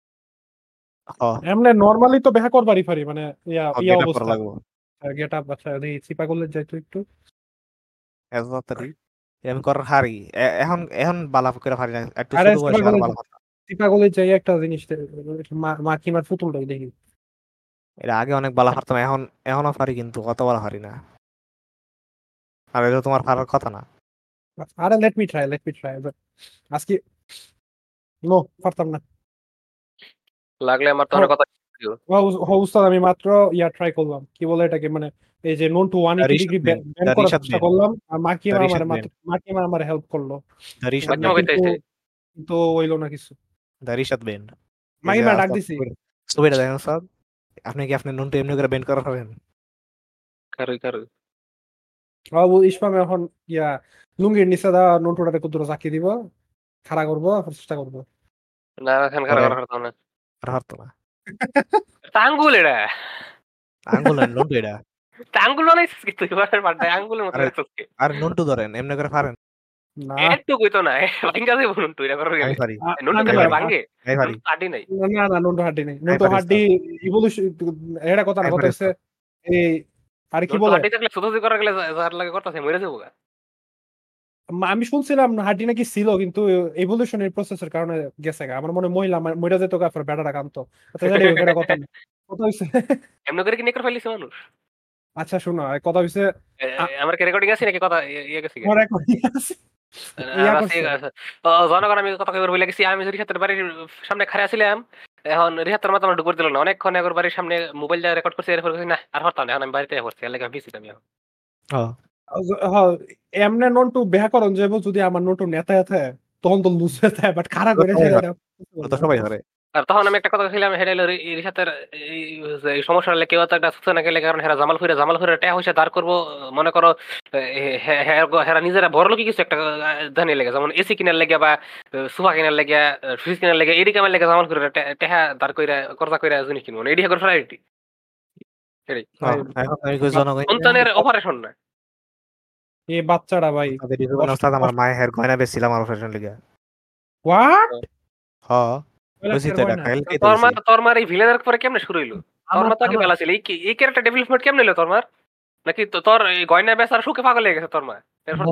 এমনি নরমালি তো দেখা করবারই পারি মানে ইয়া ইয়া অবস্থা। গেট আপ আচ্ছা করলে যাই তো একটু। এত তাড়াতাড়ি করার হারি। এখন এখন বালা করে হারি না একটু ছোট বয়সে করলে-। চিপা করলে যাই একটা জিনিস মা- মাকিমার পুতুলটাই দেখি। এটা আগে অনেক বালা হারতাম এখন এখনও পারি কিন্তু অত বালা হারি না। আর এটা তোমার হারার কথা না। আরে let me try let me try আজকে নো পারতাম না। লাগলে আমার তো অনেক কথা ও ও উস্তাদ আমি মাত্র ইয়া ট্রাই করলাম। কি বলে এটাকে? মানে এই যে known to one degree ban করার চেষ্টা করলাম আর মাকিমা আমার. মাকিমা আমার হেল্প করল। কিন্তু হইল না কিছু। দারিশাদ বেন্ড মাকিমা ডাক দিছি। দেখেন সব আপনি কি আপনি নুন টু এমনি করে বেন্ড করা পারেন কারুই কারুই। ও ইসমাম এখন ইয়া লুঙ্গির নিচে দা নোন টুটাতে কুদুরা চাকি দিব। খাড়া করব চেষ্টা করব। না এখন ওরে। করার কথা না। আঙ্গুল এটা তুই এবার মতো আরে- রাখছিস আর নুন ধরেন এমনি করে পারেন না একটু কইতো না ভাঙ্গা যাব নুন তুই এটা আমি পারি আ- নুন আমি। ভাঙ্গে আমি পারি আডি নাই না না নোন টু হাড্ডি নেই নোন আমি টু হাড্ডি ইভলিউশন এটা কথা না আমি কথা হচ্ছে এই আর কি নুন বলে আডি থাকলে গেলে যার লাগে করতেছে মরে যাব গা। আমি শুনছিলাম হাড্ডি নাকি ছিল কিন্তু এভলিউশনের প্রসেসের কারণে গেছে গা। আমার মনে মহিলা মা- মইরা যেত কান্ত আচ্ছা জানি কথা কথা হইছে এমনি করে কি নেকর ফেলিছে মানুষ আচ্ছা শোনো কথা হইছে আমার কি রেকর্ডিং আছে নাকি কথা ইয়ে- গেছে? আমার ইয়ে আছে। ইয়া। জনগণ আমি কথা কইবার বলে গেছি আমি রিহাতের বাড়ির সামনে খাড়া ছিলাম এখন রিহাতের মাথা আমার ঢুকুর দিল না অনেকক্ষণ একবার বাড়ির সামনে মোবাইল দিয়ে রেকর্ড করছি এরপর না আর না এখন আমি বাড়িতে করছি এর লাগে আমি বিসি আমি এখন। হ্যাঁ, এমনে নোন টু বেহা করন যাব যদি আমার নোন নেতা এতে তখন তো লুজ হতে বাট খারাপ করে সবাই যায় ও সবাই ধরে আর তখন আমি একটা কথা ছিলাম হেরে হলো রি- রিহাতের এই সমস্যা হলে কেউ তো একটা সুস্থ না গেলে কারণ হেরা জামাল ফুরে জামাল ফুরে টাকা পয়সা দাঁড় করব মনে করো এ, হে- হে- হেরা নিজেরা বড় কি কিছু একটা ধানিয়ে লেগে যেমন এসি কিনার লেগে বা সোফা কিনার লেগে ফ্রিজ কিনার লেগে এদিকে আমার লেগে জামাল ফুরে টেহা দাঁড় কইরা কর্জা কইরা জিনিস কিনবো এদিকে করে জনগণ সন্তানের অপারেশন না এই বাচ্চাটা ভাই ওস্তাদ আমার মায়ের হেয়ার গয়না বেচছিলাম আমার ফ্যাশন লিগে। হোয়াট হ বুঝি তো এটা কালকে তোর মা তোর মার এই ভিলেনের পরে কেমনে শুরু হইল? তোর মা তো আগে বেলা ছিল। এই কি- এই ক্যারেক্টার ডেভেলপমেন্ট কেমনে হলো তোর মার? নাকি তো- তোর এই গয়না বেচার সুখে পাগল হয়ে গেছে তোর মা? এরপর তো।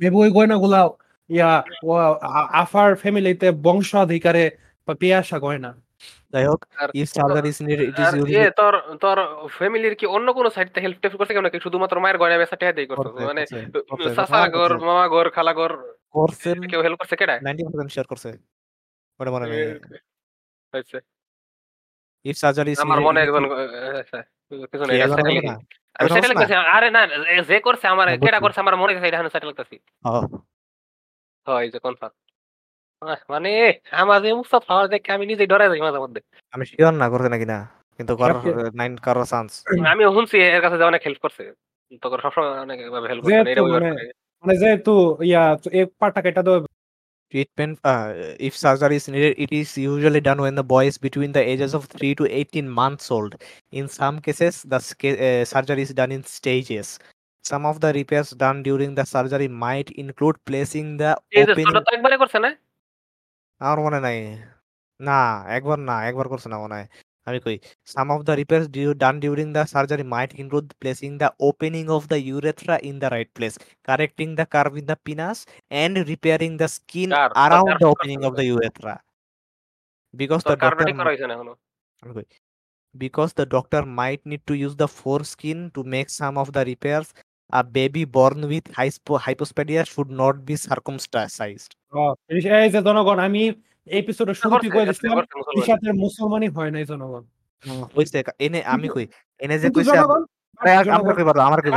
মেবি ওই গয়না গুলা ইয়া আফার ফ্যামিলিতে বংশাধিকারে বা পেয়ে আসা গয়না। যাই হোক if charger is need it is আর ইয়ে তোর তোর ফ্যামিলির কি অন্য কোনো সাইড থেকে হেল্প টেল্প করছে নাকি শুধুমাত্র মায়ের গয়না বেচা দেই করছ? মানে চাচা ঘর মামা ঘর খালা ঘর করছেন কেউ হেল্প করছে? কেডা? 90% শেয়ার করছে। ওটা মনে নেই। হয়েছে। ইফ ইজ আমার মনে একজন আচ্ছা, আমি সেটেল? করছি আরে না যে করছে আমার হ্যাঁ, কেডা। করছে আমার মনে গেছে এটা সেটেল করছি হয় যে কনফার্ম মানে আমার যে মুস্তাদ খাওয়ার দেখে আমি নিজে ডরে যাই মাঝে মধ্যে আমি শিওর না করছে নাকি না কিন্তু করার নাইন করার চান্স আমি শুনছি এর কাছে যে অনেক হেল্প করছে তখন সবসময় অনেক ভাবে হেল্প যেহেতু করছে এটা মানে- মানে যেহেতু ইয়া এক পার টাকা এটা Treatment, uh, if surgery is needed, it is usually done when the boy is between the ages of 3 to 18 months old. In some cases, the sca- uh, surgery is done in stages. Some of the repairs done during the surgery might include placing the এই যে opening. ছোট তো একবারে করছে না আমার মনে নাই না একবার না একবার করছে না মনে হয় আমি কই some of the repairs due, done during the surgery might include placing the opening of the urethra in the right place correcting the curve in the penis and repairing the skin car around car the opening of the urethra because তোর the doctor কার্বেটিক করা হয়েছে না এখনও আমি কই, because the doctor might need to use the foreskin to make some of the repairs a baby born with hypo- hypospadia should not be circumcised. এই যে- জনগণ আমি এপিসোডে করছে, দিছিলাম করছে মুসলমানই হয় নাই জনগণ। হইছে এনে আমি কই এনে যে কইছে আমার কই আমার কই আমার কই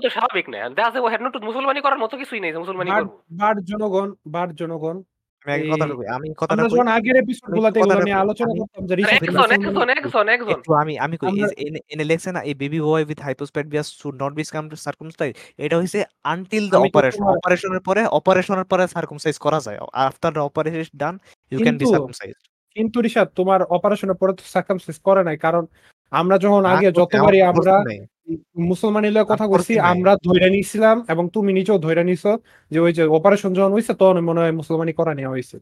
তো স্বাভাবিক না। ও হেড মুসলমানি করার মতো কিছুই নেই মুসলমানি বার জনগণ বার জনগণ আমি এক কথাটা আমি কথাটা যখন আগের এপিসোড আমি গুলাতে কথাটা এগুলো নিয়ে আলোচনা করতাম যে একজন একজন একজন একজন একটু আমি আমি কই এই আমরা- যে এনে এনে লেখছে না এই baby boy with hypospadias should not be circumcise এটা হইছে আনটিল দ্য আমি অপারেশন অপারেশনের পরে অপারেশনের পরে সার্কামসাইজ করা যায়। After the operation done you can be কিন্তু- সার্কামসাইজ কিন্তু রিশাদ তোমার অপারেশনের পরে তো সার্কামসাইজ করে নাই কারণ আমরা যখন আগে যতবারই আমরা মুসলমান এলাকার কথা বলছি করছি আমরা ধইরা নিছিলাম এবং তুমি নিজেও ধইরা নিছো যে ওই যে অপারেশন যখন হইছে তখন মনে হয় মুসলমানি করা নেওয়া হয়েছে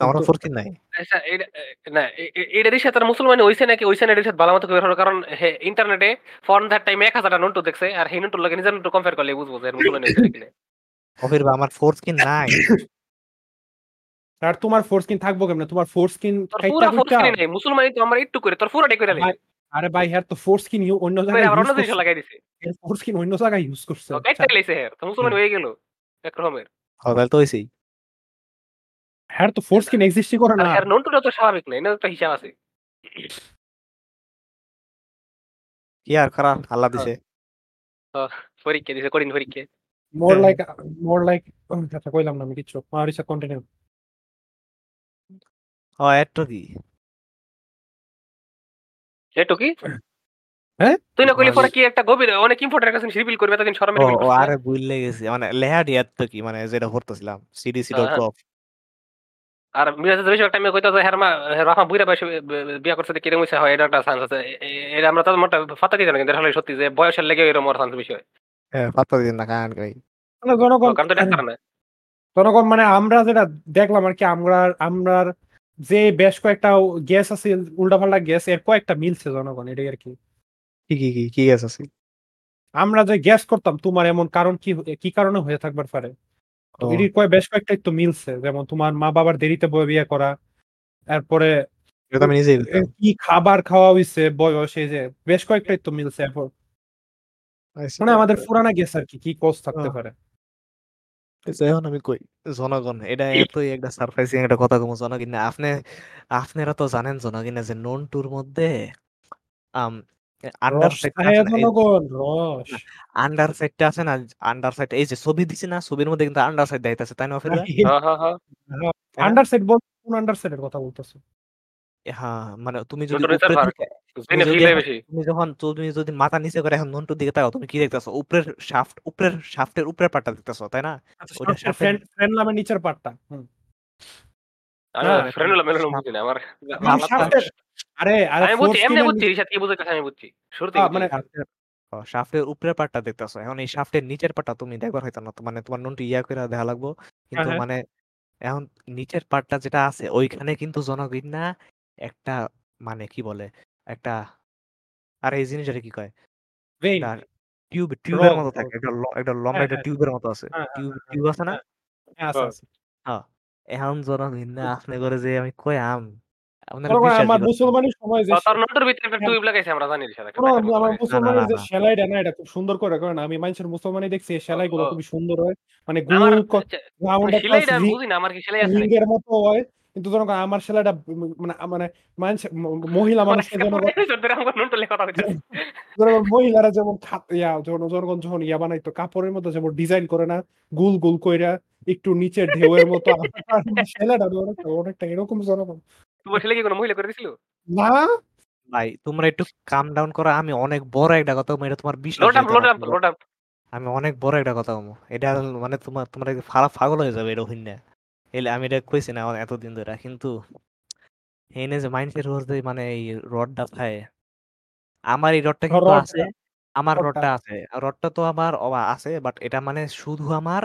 আমরা ফোরকিন নাই। আচ্ছা এটা এ, না এ- এ- এটা রিসাত তার মুসলমানি হইছে নাকি হইছে না রিসাত ভালো মতো করে কারণ হে ইন্টারনেটে টাইমে এক হাজারটা নন্টু দেখছে আর সেই নন্টুর লগে নিজের নন্টু কম্পেয়ার করলে বুঝব যে মুসলমানি হইছে নাকি না। অফির বা আমার নাই। আর তোমার ফোর্স কিন থাকব কেমনে? তোমার ফোর্স কিন তোর ফোর্স কিনে নাই মুসলমানি তো আমরা একটু করে তোর পুরাটাই করে আরে ভাই হ্যার তো ফোর্স কিন অন্য জায়গায় আবার অন্য ইউজ জিনিস লাগাই দিছে। ফোর্স কিন অন্য জায়গায় ইউজ করছে। তো কাইটা লাইছে হের তো মুসলমানি হয়ে গেল এক রকমের। ও, তাহলে তো হইছেই। হ্যার তো ফোর্স কিন এক্সিস্টই করে আর না হের নন্টুটা তো স্বাভাবিক না এটা একটা হিসাব আছে। কি আর করা আল্লাহ দিছে। পরীক্ষা দিছে কঠিন পরীক্ষা। মোর হ্যাঁ। লাইক মোর লাইক আচ্ছা কইলাম না আমি কিছু। আমার ইচ্ছা কন্টিনিউ ও এত কি? এটো কি? হ্যাঁ? তুই না কইলি মানে- পরে কি একটা গভীর অনেক ইম্পর্টেন্ট কাছে রিভিল করবে তখন শরমে রিভিল ও, আরে বুঝলে গেছি। মানে লেহাডি এত কি? মানে যেটা পড়তেছিলাম সিডিসি ডট। আর মিরাজ বেশি একটা টাইমে কইতো যে হেরমা রাহা বুইরা বয়সে বিয়া করছে কিরম হইছে হয় এটা একটা চান্স আছে। এটা আমরা তো মোটা ফাতা দিতে না কিন্তু এটা সত্যি যে বয়সের লেগে এরকম ওর চান্স বেশি হয়। না মানে জনগণ কারণ তো ডাক্তার না। জনগণ মানে আমরা যেটা দেখলাম আর কি আমরা আমরা যে বেশ কয়েকটা গ্যাস আছে উল্টাপাল্টা গ্যাস এর কয়েকটা মিলছে জনগণ এটাই আর কি। কি কি কি কি আছে। আছে আমরা যে গ্যাস করতাম তোমার এমন কারণ কি কি কারণে হয়ে থাকবার পারে? এটির কয় বেশ কয়েকটাই তো মিলছে যেমন তোমার মা বাবার দেরিতে বয় বিয়ে করা তারপরে কি খাবার খাওয়া হইছে বয়স এই যে বেশ কয়েকটাই তো মিলছে এরপর মানে আমাদের পুরানা গ্যাস আর কি কি কজ থাকতে পারে। এখন আমি কই? জনগণ এটা এতই একটা সারপ্রাইজিং একটা কথা কম জনগণ না আপনি আপনারা তো জানেন জনগণ যে নন টুর মধ্যে আম আন্ডার আন্ডার সাইডটা আছে না আন্ডার সাইড এই যে ছবি দিছে না ছবির মধ্যে কিন্তু আন্ডার সাইড দেখাইতেছে তাই না অফির হ্যাঁ হ্যাঁ হ্যাঁ আন্ডার সাইড বল কোন আন্ডার সাইডের কথা বলতেছো? হ্যাঁ মানে তুমি যদি নন্টু উপরে রিসার্ভার থেকে- জেনে যদি ফিল এখন- বেশি। তুমি যখন তুমি যদি মাথা নিচে করে এখন নন্টুর দিকে তাকাও তুমি কি দেখতেছো? উপরের শাফট উপরের শাফটের উপরের পাটটা দেখতেছো তাই না? ওইটা সাথে- ফ্রেন্ড ফ্রেন্ড নামের নিচের পার্টটা হুম। আমি হ্যাঁ, ফ্রেন্ড হলো মেলন বুঝি না আমার আমি শাফটের- আরে আরে আমি বুঝছি এমনি foreskin-এর বুঝছি রিসাত কি বুঝে আমি বুঝছি শুরুতে আহ, মানে শাফটের ও, শাফটের উপরের পাটটা দেখতেছো এখন এই শাফটের নিচের পাটটা তুমি দেখবার হইতো না তো মানে তোমার নন্টু ইয়া করে দেখা লাগবো কিন্তু হ্যাঁ। মানে এখন নিচের পাটটা যেটা আছে ওইখানে কিন্তু জনগণ না একটা মানে কি বলে একটা আর এই জিনিসটা কি কয় একটা টিউব টিউবের রড, মতো থাকে রড। একটা ল- একটা লম্বা হ্যাঁ, একটা হ্যাঁ। টিউবের মতো আছে হ্যাঁ, টিউব হ্যাঁ, টিউব আছে না হ্যাঁ, আছে, আছে। হ্যাঁ এখন জনগণ না আপনি করে যে আমি আমার না। মুসলমানের সময় যে তার নন্টুর ভিতরে একটা টিউব লাগাইছে আমরা জানি রিসাত একটা কোনো টাকার মতো আমার লাগাইছে। মুসলমানের না, যে না। সেলাইটা না এটা খুব সুন্দর করে আমি মানুষের মুসলমানি দেখছি এই সেলাই গুলো ও। খুবই সুন্দর হয় মানে আমার গোল আচ্ছা, রাউন্ড একটা সেলাইটা আমি বুঝি না আমার কি সেলাই আছে নাকি? রিংয়ের মতো হয় কিন্তু জনগণ আমার উম মানে মানে মানুষ মহিলা মানে ধরে হইতেছে। জনগণ মহিলারা যেমন ইয়া জন- জনগণ যখন ইয়া বানাইতো কাপড়ের মতো যেমন ডিজাইন করে না গুল গুল কইরা একটু নিচে ঢেউয়ের মতো [LAUGHS] সেলাইটা অনেকটা এরকম জনগণ তোমার ছেলে কি কোনো মহিলা করে দিছিল? না ভাই তোমরা একটু কাম ডাউন করো আমি অনেক বড় একটা কথা বলব, এটা তোমার আপ আমি অনেক বড় একটা কথা বলব। এটা মানে তোমার তোমরা ফালা পাগল হয়ে যাবে এটা হইন না এলে আমি এটা কইছি না এতদিন ধরে। কিন্তু এনে যে মাইন্ডসেট করতে মানে এই রডটা খায় আমার এই রডটা কিন্তু আছে আমার রডটা। আছে। রডটা তো আমার আছে বাট এটা মানে শুধু আমার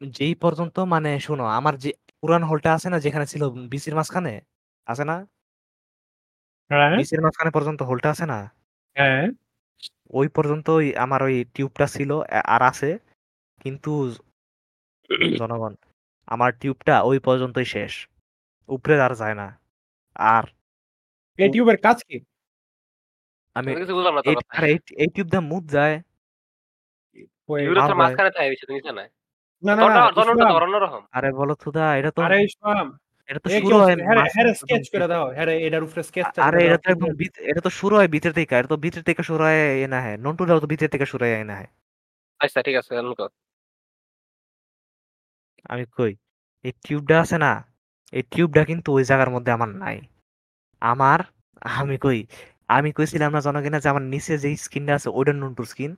যেই পর্যন্ত মানে শোনো আমার যে পুরান হলটা আছে না যেখানে ছিল বিসির মাঝখানে আছে না? হ্যাঁ। বিসির মাঝখানে পর্যন্ত হলটা আছে না? হ্যাঁ। ওই পর্যন্ত ওই আমার ওই টিউবটা ছিল আর আছে। কিন্তু জনগণ আমার টিউবটা ওই পর্যন্তই শেষ। উপরে আর যায় না। আর এই টিউবের কাজ কি? আমি এই টিউব দিয়ে মুভ যায়। আরে বলো এটা তো আরে ইসলাম। এটা তো শুরু হয় স্কেচ করে দাও। হ্যাঁ এটার উপরে স্কেচ আরে এটা তো একদম এটা তো শুরু হয় ভিতর থেকে এটা তো ভিতর থেকে শুরু হয় এ না হ্যাঁ। নন্টুরাও তো ভিতর থেকে শুরু হয় না হ্যাঁ। আচ্ছা ঠিক আছে। আমি কই? এই টিউবটা আছে না এই টিউবটা কিন্তু ওই জায়গার মধ্যে আমার নাই। আমার আমি কই? আমি কইছিলাম না জনগণে যে আমার নিচে যে স্কিনটা আছে ওইটা নন্টুর স্কিন।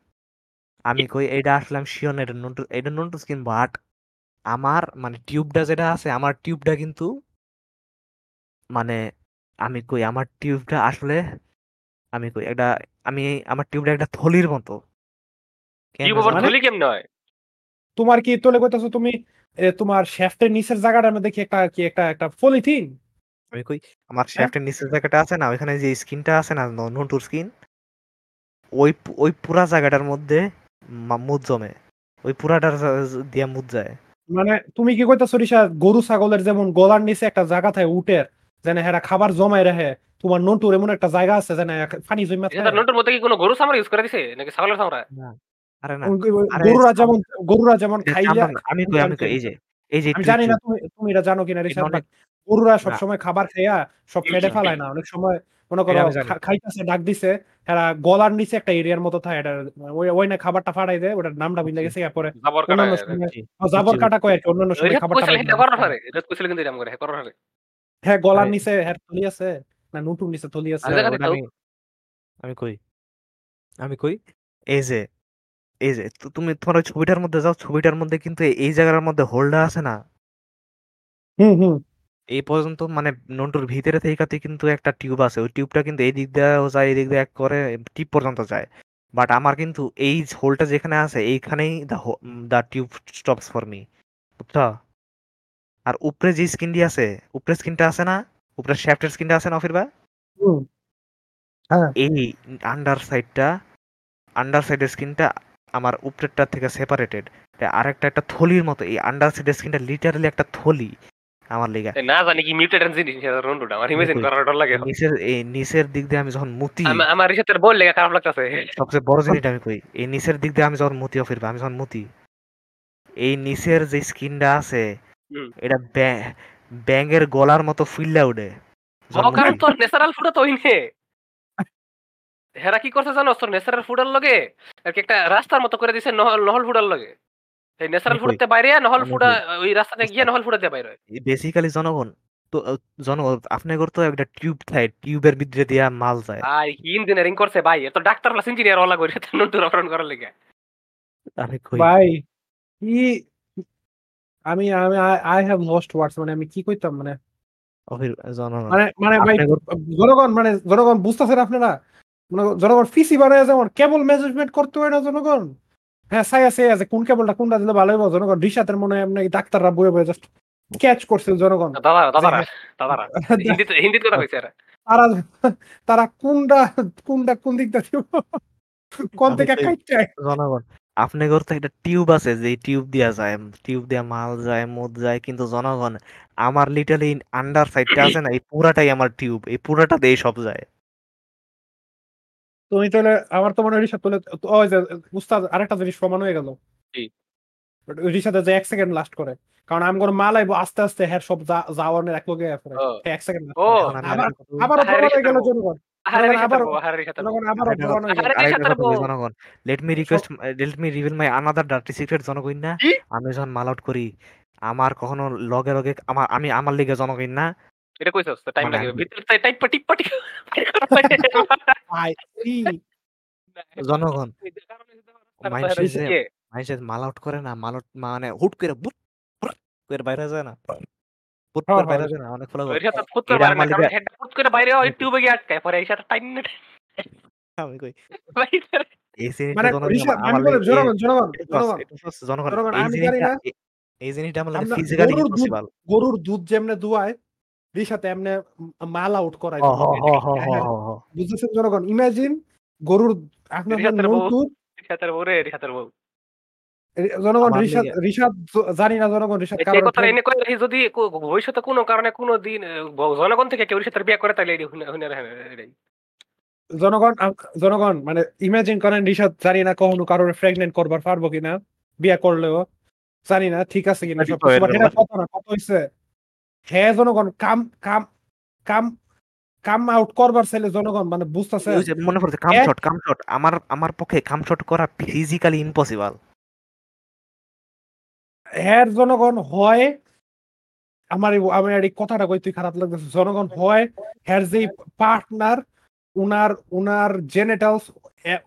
আমি কই এটা আসলাম শিওর এটা নন্টু এটা নন্টুর স্কিন বাট আমার মানে টিউবটা যেটা আছে আমার টিউবটা কিন্তু মানে আমি কই আমার টিউবটা আসলে আমি কই একটা আমি আমার টিউবটা একটা থলির মতো। টিউব আবার কেমনে হয়? তোমার কি তোলে কইতাছো তুমি তোমার শেফটের নিচের জায়গাটার মধ্যে কি একটা কি একটা একটা পলিথিন আমি কই আমার? শ্যাফটের নিচের জায়গাটা আছে না? ওইখানে যে স্কিনটা আছে না নন্টুর স্কিন? ওই ওই পুরা জায়গাটার মধ্যে মুদ জমে। ওই পুরাটার দিয়া মুদ যায়। মানে তুমি কি কইতাছো রিসা গরু ছাগলের যেমন গলার নিচে একটা জায়গা থাকে উটের যেন হেরা খাবার জমায় রাখে তোমার নন্টুর এমন একটা জায়গা আছে যেন পানি জমা এটা তার মধ্যে কি কোনো গরু সামরা ইউজ করে দিছে? নাকি ছাগলের সামরা আরে না আরে গরুরা যেমন গরুরা যেমন আমি আমি এই যে এই যে জানি না তুমি তুমি এটা জানো কিনা রিসাদ গরুরা সব সময় খাবার খাইয়া সব কেটে ফেলায় না। অনেক সময় মনে করো খাইতেছে ডাক দিছে এরা গলার নিচে একটা এরিয়ার মতো থাকে এটা ওই না খাবারটা ফাড়াই দেয় ওটার নামটা বুঝলে গেছে পরে জাবর কাটা অন্যান্য সময় জি, ও, জাবর জি, কাটা কয় আর কি, অন্যান্য সময় খাবারটা হ্যাঁ গলার নিচে হ্যাঁ থলি আছে। না নুটুর নিচে থলি আছে। আমি কই? আমি কই? এই যে এই যে তু- তুমি তোমার ওই ছবিটার মধ্যে যাও ছবিটার মধ্যে কিন্তু এই- জায়গার মধ্যে হোলডা আছে না? হুম হুম। এই পর্যন্ত মানে নন্টুর ভিতরে থেকে কিন্তু একটা টিউব আছে ওই টিউবটা কিন্তু এই দিক দিয়েও যায় এই দিক দিয়ে এক করে টিপ পর্যন্ত যায়। বাট আমার কিন্তু এই হোলটা যেখানে আছে এইখানেই the the tube stops for me বুঝছ? আর উপরে যে স্কিনটি আছে উপরে স্কিনটা আছে না? উপরে শ্যাফটের স্কিনটা আছে না অফিরবা হ্যাঁ। এই আন্ডার সাইডটা আন্ডার সাইডের স্কিনটা আমার উপরেরটা থেকে সেপারেটেড আরেকটা একটা থলির মতো এই আন্ডার সাইডের স্কিনটা লিটারালি একটা থলি আমার লিগা না জানি কি মিউটেটেড জিনিস রন্ডুটা আমার ইমেজিন? করার ডর লাগে। নিচের এই নিচের দিক দিয়ে আমি যখন মুতি আমা- আমার সাথে বল লেগে খারাপ লাগতেছে সবচেয়ে বড় জিনিসটা আমি কই এই নিচের দিক দিয়ে আমি যখন মুতিও ফিরবে আমি যখন মুতি এই নিচের যে স্কিনটা আছে এটা ব্যাং- ব্যাঙের গলার মতো উঠে ও কারণ মুতি। তোর ন্যাচারাল ফুডও তো হইনে হেরা কি করছে জানো? তোর ন্যাচারাল ফুডের লগে? আর কি একটা রাস্তার মতো করে দিছে নহল নহল ফুডের লগে। এই ন্যাচারাল ফুডতে বাইরে নহল ফুডা ওই রাস্তাতে গিয়ে নহল ফুডা দিয়ে বাইরে হয়। বেসিক্যালি জনগণ তো জনগণ আপনার তো একটা টিউব থাকে টিউবের ভিতরে দিয়া মাল যায়। আর ইঞ্জিনিয়ারিং করছে ভাই? তো ডাক্তার প্লাস ইঞ্জিনিয়ার ওলা করে তার নতুন অপারেশন করার লেগে। আমি কই? ভাই কি আমি আমি আই হ্যাভ লস্ট ওয়ার্ডস মানে আমি কি কইতাম মানে? অফির জনগণ। মানে মানে ভাই জনগণ মানে জনগণ বুঝতেছেন আপনারা? মানে জনগণ ফিসি বানায় যেমন কেবল মেজারমেন্ট করতে হয় না জনগণ? হ্যাঁ সাই আছে আছে কোন কেবলটা কোনটা দিলে ভালো হবে জনগণ রিসাতের মনে হয় এমনি ডাক্তাররা বয়ে বয়ে জাস্ট ক্যাচ করছিল জনগণ। [LAUGHS] তারা তারা কোনটা কোনটা কোন দিকটা কোন থেকে তো- জনগণ আপনার তো একটা টিউব আছে যে টিউব দিয়া যায় টিউব দিয়া মাল যায় মদ যায় কিন্তু জনগণ আমার লিটালি আন্ডার সাইডটা আছে না এই পুরাটাই আমার টিউব এই পুরাটা দিয়ে সব যায়। তুমি তাহলে আমার তো মনে হয় তাহলে ওই যে উস্তাদ আরেকটা জিনিস প্রমাণ হয়ে গেল? যে এক সেকেন্ড লাস্ট করে। কারণ আমি কোনো মাল আইবো আস্তে আস্তে হ্যাঁ সব যাওয়ার এক ও। এক সেকেন্ড আবার- হ্যাঁ, প্রমাণ হয়ে গেল। জনগণ আমি যখন মাল আউট করি আমার কখনো লগে লগে আমার আমি আমার লিগে জনগণ না? এটা কইছস টাইম লাগে। আমি- টাইপ টিপ পাটি আই সি [LAUGHS] জনগণ। মাল আউট করে না মাল আউট মানে হুট করে বুট করে বাইরে যায় না। পুট করে বাইরে। যায় না অনেক ফলো ওই সাথে ফুট করে এটা না কারণ হেডটা ফুট করে বাইরে হয় টিউবে গিয়ে আটকায় পরে এই সাথে টাইম আমি কই? বাইরে এই জিনিসটা মানে জনগণ ঋষাদ, আমার আমি বলি, জনগণ জনগণ জনগণ। জনগণ। জনগণ, আমি জানি না। এই জিনিসটা আমার ফিজিক্যালি দুধ- গরুর দুধ যেমনে দুয়ায় এমনে মাল আউট হ হ্যাঁ, হ হ বুঝতেছেন জনগণ? ইমাজিন গরুর আপনার জনগণ জানি না জনগণ কারণ কথা এনে রাখি যদি ভবিষ্যতে কোনো কারণে কোনো দিন জনগণ থেকে কেউ বিয়ে করে তাহলে। জনগণ জনগণ মানে ইমাজিন করেন ঋষাদ জানি না কখনো কারোর প্রেগনেন্ট করবার পারব কিনা বিয়া করলেও। জানি না ঠিক আছে কিনা কত হইছে? হ্যাঁ জনগণ কাম কাম কাম কাম আউট করবার ছেলে জনগণ মানে বুঝতেছে? মনে পড়ছে কাম শট কাম শট আমার আমার পক্ষে কাম শট করা ফিজিক্যালি ইম্পসিবল হ্যাঁ জনগণ হয় আমার আমার এই কথাটা কইতে খারাপ লাগতেছে। জনগণ হয় হ্যার যে পার্টনার উনার উনার জেনেটালস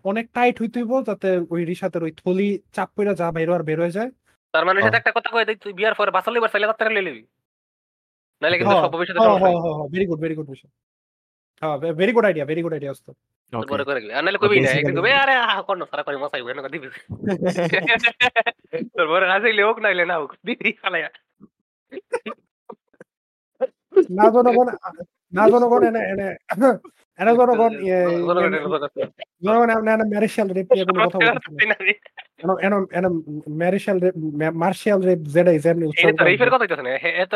অনেক টাইট হইতে হইব যাতে ওই রিসাতের ওই থলি চাপ পইরা যা বাইরে আর বের হয়ে যায়। তার মানে হ্যাঁ। সাথে একটা কথা কয়ে দেই, তুই বিয়ার পরে বার চাইলে তার নাহলে কিন্তু হ্যাঁ, সব ভবিষ্যতে সমস্যা ভেরি গুড ভেরি গুড বিষয়। হ্যাঁ very good idea very good idea আসতো তোর পরে করে গেলে। নাহলে কবি না কবি আরে কোন সারা করে মশাই এনে দিবি। তোর পরে হাসিলে হোক নাইলে না হোক দিবি খালায়া না জনগণ না জনগণ এনে এনে জনগণ কথা জনগণ ম্যারিশাল রেপ নিয়ে কোনো বলতেছে না ম্যারিশাল রেপ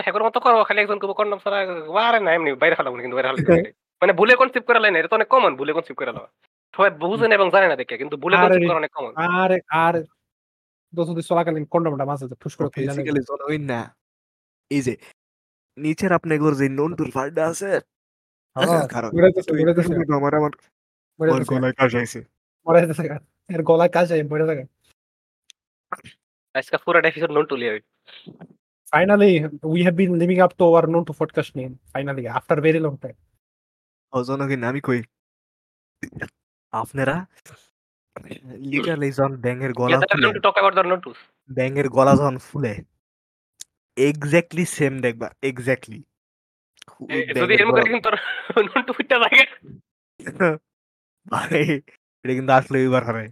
রেপ মতো করো খালি একজন কব কন্ডম ছাড়া আরে না এমনি বাইরে ফেলাবো কিন্তু বাইরে মানে ভুলে কনসেপ্ট করা লাইন এটা তো অনেক কমন ভুলে কনসেপ্ট করা সবাই বুঝে না এবং জানে না দেখে কিন্তু ভুলে কনসেপ্ট করা অনেক কমন আর আর। দোষ চলাকালীন কন্ডমটা মাঝে ফুস করে খুলে জানে ফিজিক্যালি জনগণ না। এই যে নিচের আপনি গোর যে নন্টুর ফাড়টা আছে আমার আমার গলায় কাজ আইছে। বেড়াইতেছে এর গলায় কাজ যায় বেড়ে থাকে আজকে পুরো এপিসোড নন টুলি হবে Finally, we have been living up to our known to podcast name. Finally, after very long time. ও জনগণ আমি কই? আপনারা লিটারালি যখন ব্যাঙের গলা ব্যাঙের গলা যখন ফুলে এক্স্যাক্টলি সেম দেখবা এক্স্যাক্টলি যদি এর মুখে কিন্তু নন টু লাগে ভাই এটা কিন্তু আসলে এবার হবে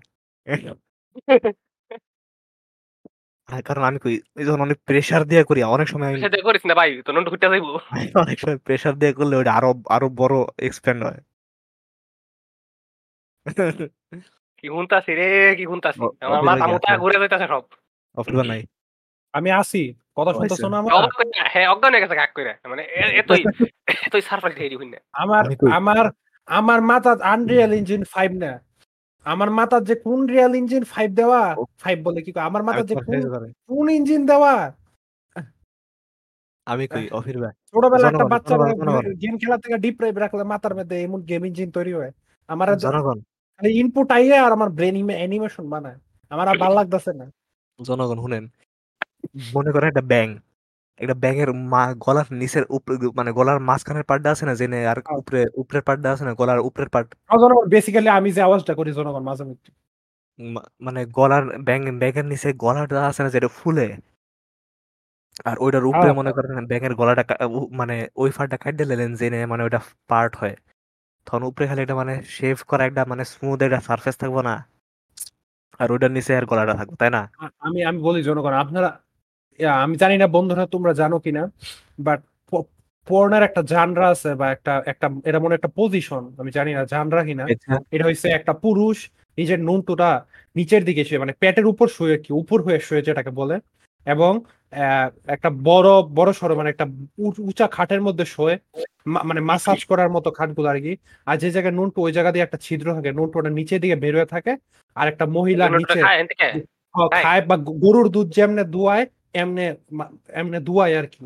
কারণ আমি কই যখন অনেক প্রেসার দিয়ে করি অনেক সময় আমি সেটা করিস না ভাই তো নন টু যাইবো অনেক সময় প্রেসার দিয়ে করলে ওটা আরও আরও বড় এক্সপ্যান্ড হয় কি হুনতাছি রে কি হুনতাছি আমার মাথা মোটা ঘুরে যাইতাছে সব অফিস নাই আমি আসি কথা। শুনতেছো না আমার? হ্যাঁ অজ্ঞান হয়ে গেছে কাক করে মানে এতই এতই সারপ্রাইজ হইনা আমার আমার আমার মাথার আনরিয়াল ইঞ্জিন ফাইভ না। আমার মাথার যে কোন রিয়াল ইঞ্জিন ফাইভ দেওয়া ফাইভ বলে কি আমার মাথার যে কোন কোন ইঞ্জিন দেওয়া? আমি কই অফির ভাই। ছোটবেলা একটা বাচ্চা। গেম খেলা থেকে ডিপ ড্রাইভ রাখলে মাথার মধ্যে এমন গেম ইঞ্জিন তৈরি হয়। আমার জনগণ। ইনপুট আইয়ে আর আমার ব্রেন অ্যানিমেশন বানায়। আমার আর ভালো লাগতেছে না। জনগণ শুনেন। মনে করেন একটা ব্যাং একটা ব্যাঙের মা গলার নিচের উপরে মানে গলার মাঝখানের পার্টটা আছে না জেনে আর হ্যাঁ। উপরে উপরের পার্টটা আছে না গলার উপরের পার্ট জনগণ বেসিক্যালি আমি যে আওয়াজটা করি জনগণ মাঝে মধ্যে। মানে গলার ব্যাং ব্যাঙের নিচে গলাটা আছে না যেটা ফুলে। আর ওইটার উপরে হ্যাঁ, মনে করেন ব্যাঙের গলাটা মানে ওই ফারটা কাটতে দিলেন জেনে মানে ওইটা পার্ট হয়। তখন উপরে খালি এটা মানে শেভ করা একটা মানে স্মুথ একটা সারফেস থাকব না। আর ওইটার নিচে আর গলাটা থাকব তাই না? আমি আমি বলি জনগণ আপনারা আমি জানি না বন্ধুরা তোমরা জানো কিনা বাট পর্নের একটা জানরা আছে বা একটা একটা এটা মনে একটা পজিশন আমি জানি না জানরা কিনা। এটা হচ্ছে একটা পুরুষ নিজের নুনটুটা নিচের দিকে শুয়ে মানে পেটের উপর শুয়ে কি উপর হয়ে শুয়ে যেটাকে বলে এবং আহ, একটা বড় বড় সড়ো মানে একটা উঁচা খাটের মধ্যে শোয়ে মা- মানে মাসাজ করার মতো খাটগুলো আর কি আর যে জায়গায় নুনটু ওই জায়গা দিয়ে একটা ছিদ্র থাকে নুনটু ওটা নিচের দিকে বের হয়ে থাকে আর একটা মহিলা নিচে? খায় বা গরুর দুধ যেমনে দুয়ায় এমনে এমনে দুয়ায় আর কি।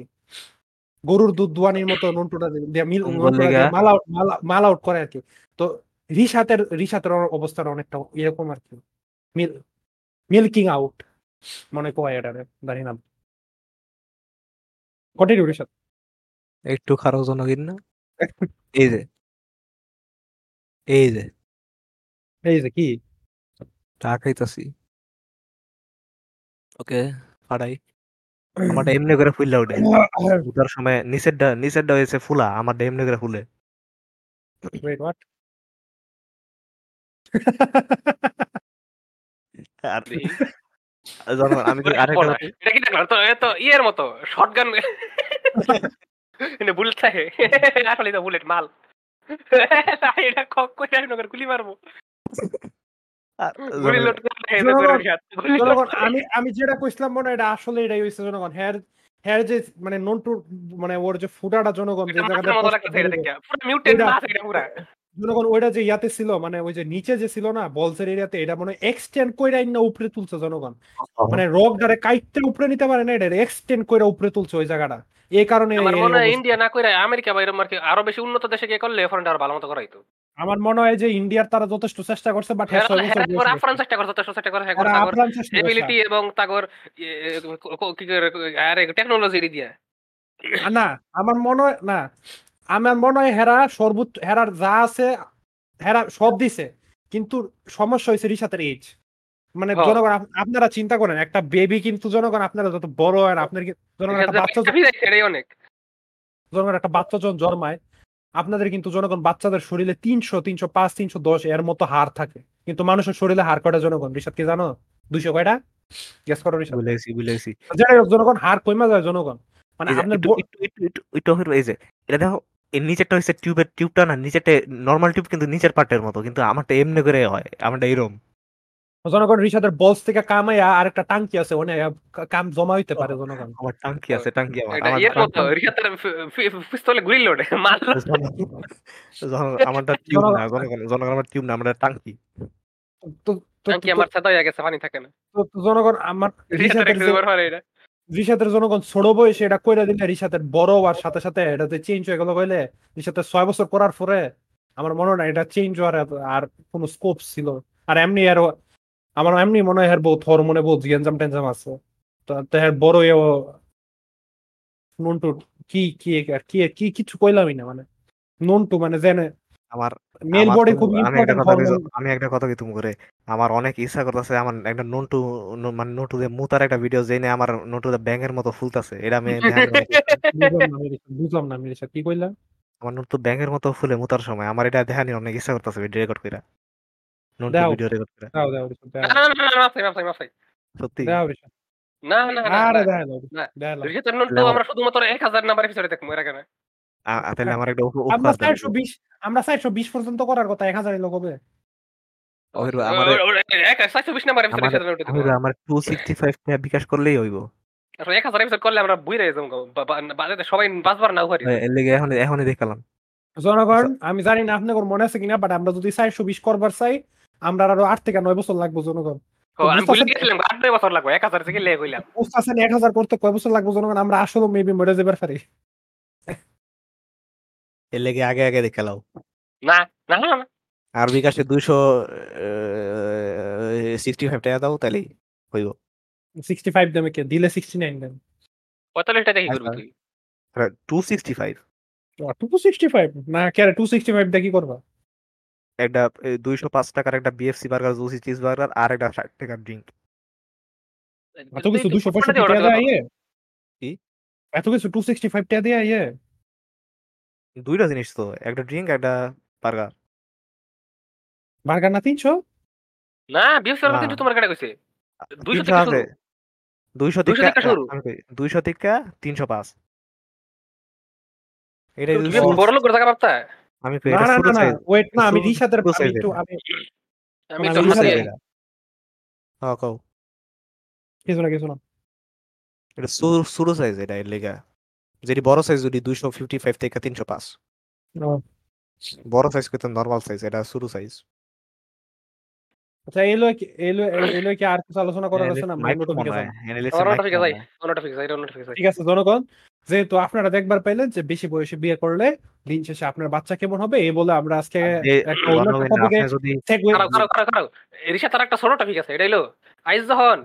গরুর দুধ দুয়ানির মতো নন্টুটা মিল আউট মাল আউট করে আর কি। তো রিসাতের রিসাতের অবস্থাটা অনেকটা এরকম আর কি। মিল মিল্কিং আউট মনে কয় এটা জানি না। কন্টিনিউ রিসাত। একটু খারাপ জনগণ না? এই যে। এই যে। এই যে কি? টাকাইতাছি ওকে পাড়াই আমারটা এমনি করে ফুললা উঠে উঠার সময় নিচেরটা নিচেরটা হয়েছে ফুলা আমারটা এমনি করে ফুলে। Wait, what? আমি কি আরেকটা এটা কি দেখলাম? তো তো ইয়ের মতো শটগান বুলেট থাকে। আসলে তো বুলেট মাল। এটা কক করে গুলি মারবো। আমি আমি যেটা কইছিলাম মনে এটা আসলে এটাই হইছে জনগণ। হ্যার হ্যার যে মানে নন্টুর মানে ওর যে ফুটাটা জনগণ যে। জনগণ ওইটা যে ইয়াতে ছিল মানে ওই যে নিচে যে ছিল না বলসের এরিয়াতে এটা মানে এক্সটেন্ড কইরা না উপরে তুলছে জনগণ। মানে রক ডারে কাইটতে উপরে নিতে পারে না এটা এক্সটেন্ড কইরা উপরে তুলছে ওই জায়গাটা। এই কারণে আমার মনে হয় ইন্ডিয়া না কইরা আমেরিকা বা এরকম আর কি আরও বেশি উন্নত দেশে গিয়ে করলে ফরেনটা আরও ভালো মতো করাইতো। আমার মনে হয় যে ইন্ডিয়ার তারা যথেষ্ট চেষ্টা করছে বাট হ্যাঁ ছয় বছর বয়সে আফরান চেষ্টা করছে তো চেষ্টা করে হ্যাঁ। এবিলিটি এবং তাগর কি আরে টেকনোলজি দিয়া। না আমার মনে হয় না আমার মনে হয় হেরা সর্বোচ্চ হেরার যা আছে হেরা সব দিছে কিন্তু সমস্যা হয়েছে রিসাতের এজ মানে হ্যাঁ। জনগণ আপনারা চিন্তা করেন একটা বেবি কিন্তু জনগণ আপনারা যত বড় হয় আপনার জনগণ একটা বাচ্চা অনেক। জনগণ একটা বাচ্চা যখন জন্মায় আপনাদের কিন্তু জনগণ বাচ্চাদের শরীরে তিনশো তিনশো পাঁচ তিনশো দশ এর মতো হার থাকে। কিন্তু মানুষের শরীরে হার কয়টা জনগণ? রিসাদ কি জানো? দুইশো কয়টা? গেস করো রিসাদ বুঝে গেছি যাই হোক, জনগণ হার কমে যায় জনগণ। মানে আপনার এই যে এটা দেখো এর নিচেরটা হচ্ছে টিউবের টিউবটা না নিচেরটা নর্মাল টিউব কিন্তু নিচের পার্টের মতো কিন্তু আমারটা এমনি করে হয় আমারটা এরম। জনগণ রিসাদের বলস থেকে কামাইয়া আরেকটা টাঙ্কি আছে ওনে কাম জমা হইতে পারে জনগণ। আমার টাঙ্কি আছে টাঙ্কি আমার ইয়ের মতো টাঙ্কি- পিস্তলে গুলি লোড মাল আমারটা টিউব না জনগণ জনগণ আমার টিউব না আমার টাঙ্কি। তো তো- কি আমার হয়ে গেছে পানি থাকে না। তো- জনগণ আমার রিসাদের একটু ব্যবহার হয় এটা। জনগণ ছোট বয়সে এটা কইরা দিলে রিসাতের বড় হওয়ার সাথে সাথে এটাতে চেঞ্জ হয়ে গেল কইলে ছয় বছর করার পরে আমার মনে হয় না এটা চেঞ্জ হওয়ার আর কোনো স্কোপ ছিল। আর এমনি আর আমার এমনি মনে হয় বহুত হরমোনে বহুত গেঞ্জাম টেঞ্জাম আছে। তো তো বড় নন্টু কি কি কি কি কিছু কইলামই না মানে। নন্টু মানে জেনে আমার মেল বডি খুব আমি একটা কথা তুমি করে আমার অনেক ইচ্ছা করতেছে আমার একটা নন্টু মানে নন্টু যে মুতার একটা ভিডিও জেনে আমার নন্টু ব্যাঙের মতো ফুলতাছে এটা আমি [LAUGHS] বুঝলাম না কি কইলা? আমার নন্টু ব্যাঙের মতো ফুলে মুতার সময় আমার এটা দেখানি অনেক ইচ্ছা করতেছে ভিডিও রেকর্ড করে নন্টু দাও। ভিডিও রেকর্ড করে দাও দাও রিসাত, দাও না না না মাফাই মাফাই মাফাই সত্যি দাও রিসাত। না না না আরে দাও দাও না। দাও দাও। রিহাতের নোট তো আমরা শুধুমাত্র এক হাজার নাম্বার এপিসোডে দেখব এর আগে না আ- আ, তাহলে আমার একটা উপ- আমরা উপহার দেন চারশো বিশ আমরা চারশো বিশ পর্যন্ত করার কথা এক হাজার লোক হবে ওই রে, আমারে- ও- ও- এক সাতশো বিশ নাম্বার এপিসোড আমার রিহাতের নোট আমি আমার টু সিক্সটি বিকাশ করলেই হইব এক হাজার এপিসোড করলে আমরা বুঝে যাব বা- বা- বা- সবাই পাঁচবার না উহারি এর লেগে এখন এখনই দেখালাম জনগণ আমি জানি না আপনার মনে আছে কিনা বাট আমরা যদি চারশো বিশ করবার চাই আমরা আরও আট থেকে নয় বছর লাগবো জনগণ। বছর লাগবে এক হাজার থেকে লেগে কইলাম বুঝতেছেন? এক হাজার করতে কয় বছর লাগবো জনগণ? আমরা আসলে মেবি মরে যাবার পারি। এর লেগে আগে আগে দেখালাও না না না না। আর বিকাশে দুইশো সিক্সটি ফাইভ টাকা দাও তাহলেই হইব। সিক্সটি ফাইভ দামে কে? দিলে সিক্সটি নাইন করবি। তুই two sixty five two sixty five না কে টু সিক্সটি ফাইভ কি করবা? একটা দুইশো পাঁচ টাকার একটা BFC burger juicy cheese burger আর একটা ষাট টাকার ড্রিঙ্ক এত কিছু দুশো পঁয়ষট্টি টাকা দিয়ে ইয়ে এত কিছু টু সিক্সটি ফাইভ টাকা দিয়ে ইয়ে দুইটা জিনিস তো একটা ড্রিঙ্ক একটা বার্গার বার্গার না তিনশো? না বিএফসি না। কিন্তু তোমার কাছে কইছে। দুইশো তিনশো থেকে শুরু। দুইশো 200 থেকে থেকে শুরু। দুইশো থেকে তিনশো পাঁচ। এটা বড় লোক টাকা পাবতা আমি তো এটা না size, ওয়েট না আমি রিশাদের আমি একটু আমি আমি তো এটা। হ্যাঁ কও। কিছু না কিছু না। এটা শুরু শুরু সাইজ এটা এর লেগা। যেটি বড় সাইজ যদি দুইশো ফিফটি ফাইভ থেকে তিনশো পাঁচ। ও, বড় সাইজ কিন্তু নর্মাল সাইজ এটা শুরু সাইজ আচ্ছা এলো কি এলো এলো কি আর কিছু আলোচনা করার আছে না নোটিফিকেশন আমার ঠিক আছে আমার ঠিক আছে এটা ঠিক আছে ঠিক আছে জনগণ যেহেতু আপনারা দেখবার পাইলেন যে বেশি বয়সে বিয়ে করলে দিন শেষে আপনার বাচ্চা কেমন হবে এই বলে আমরা আজকে একটা রিসা তার ছোট টপিক আছে এটা হলো আইজ যখন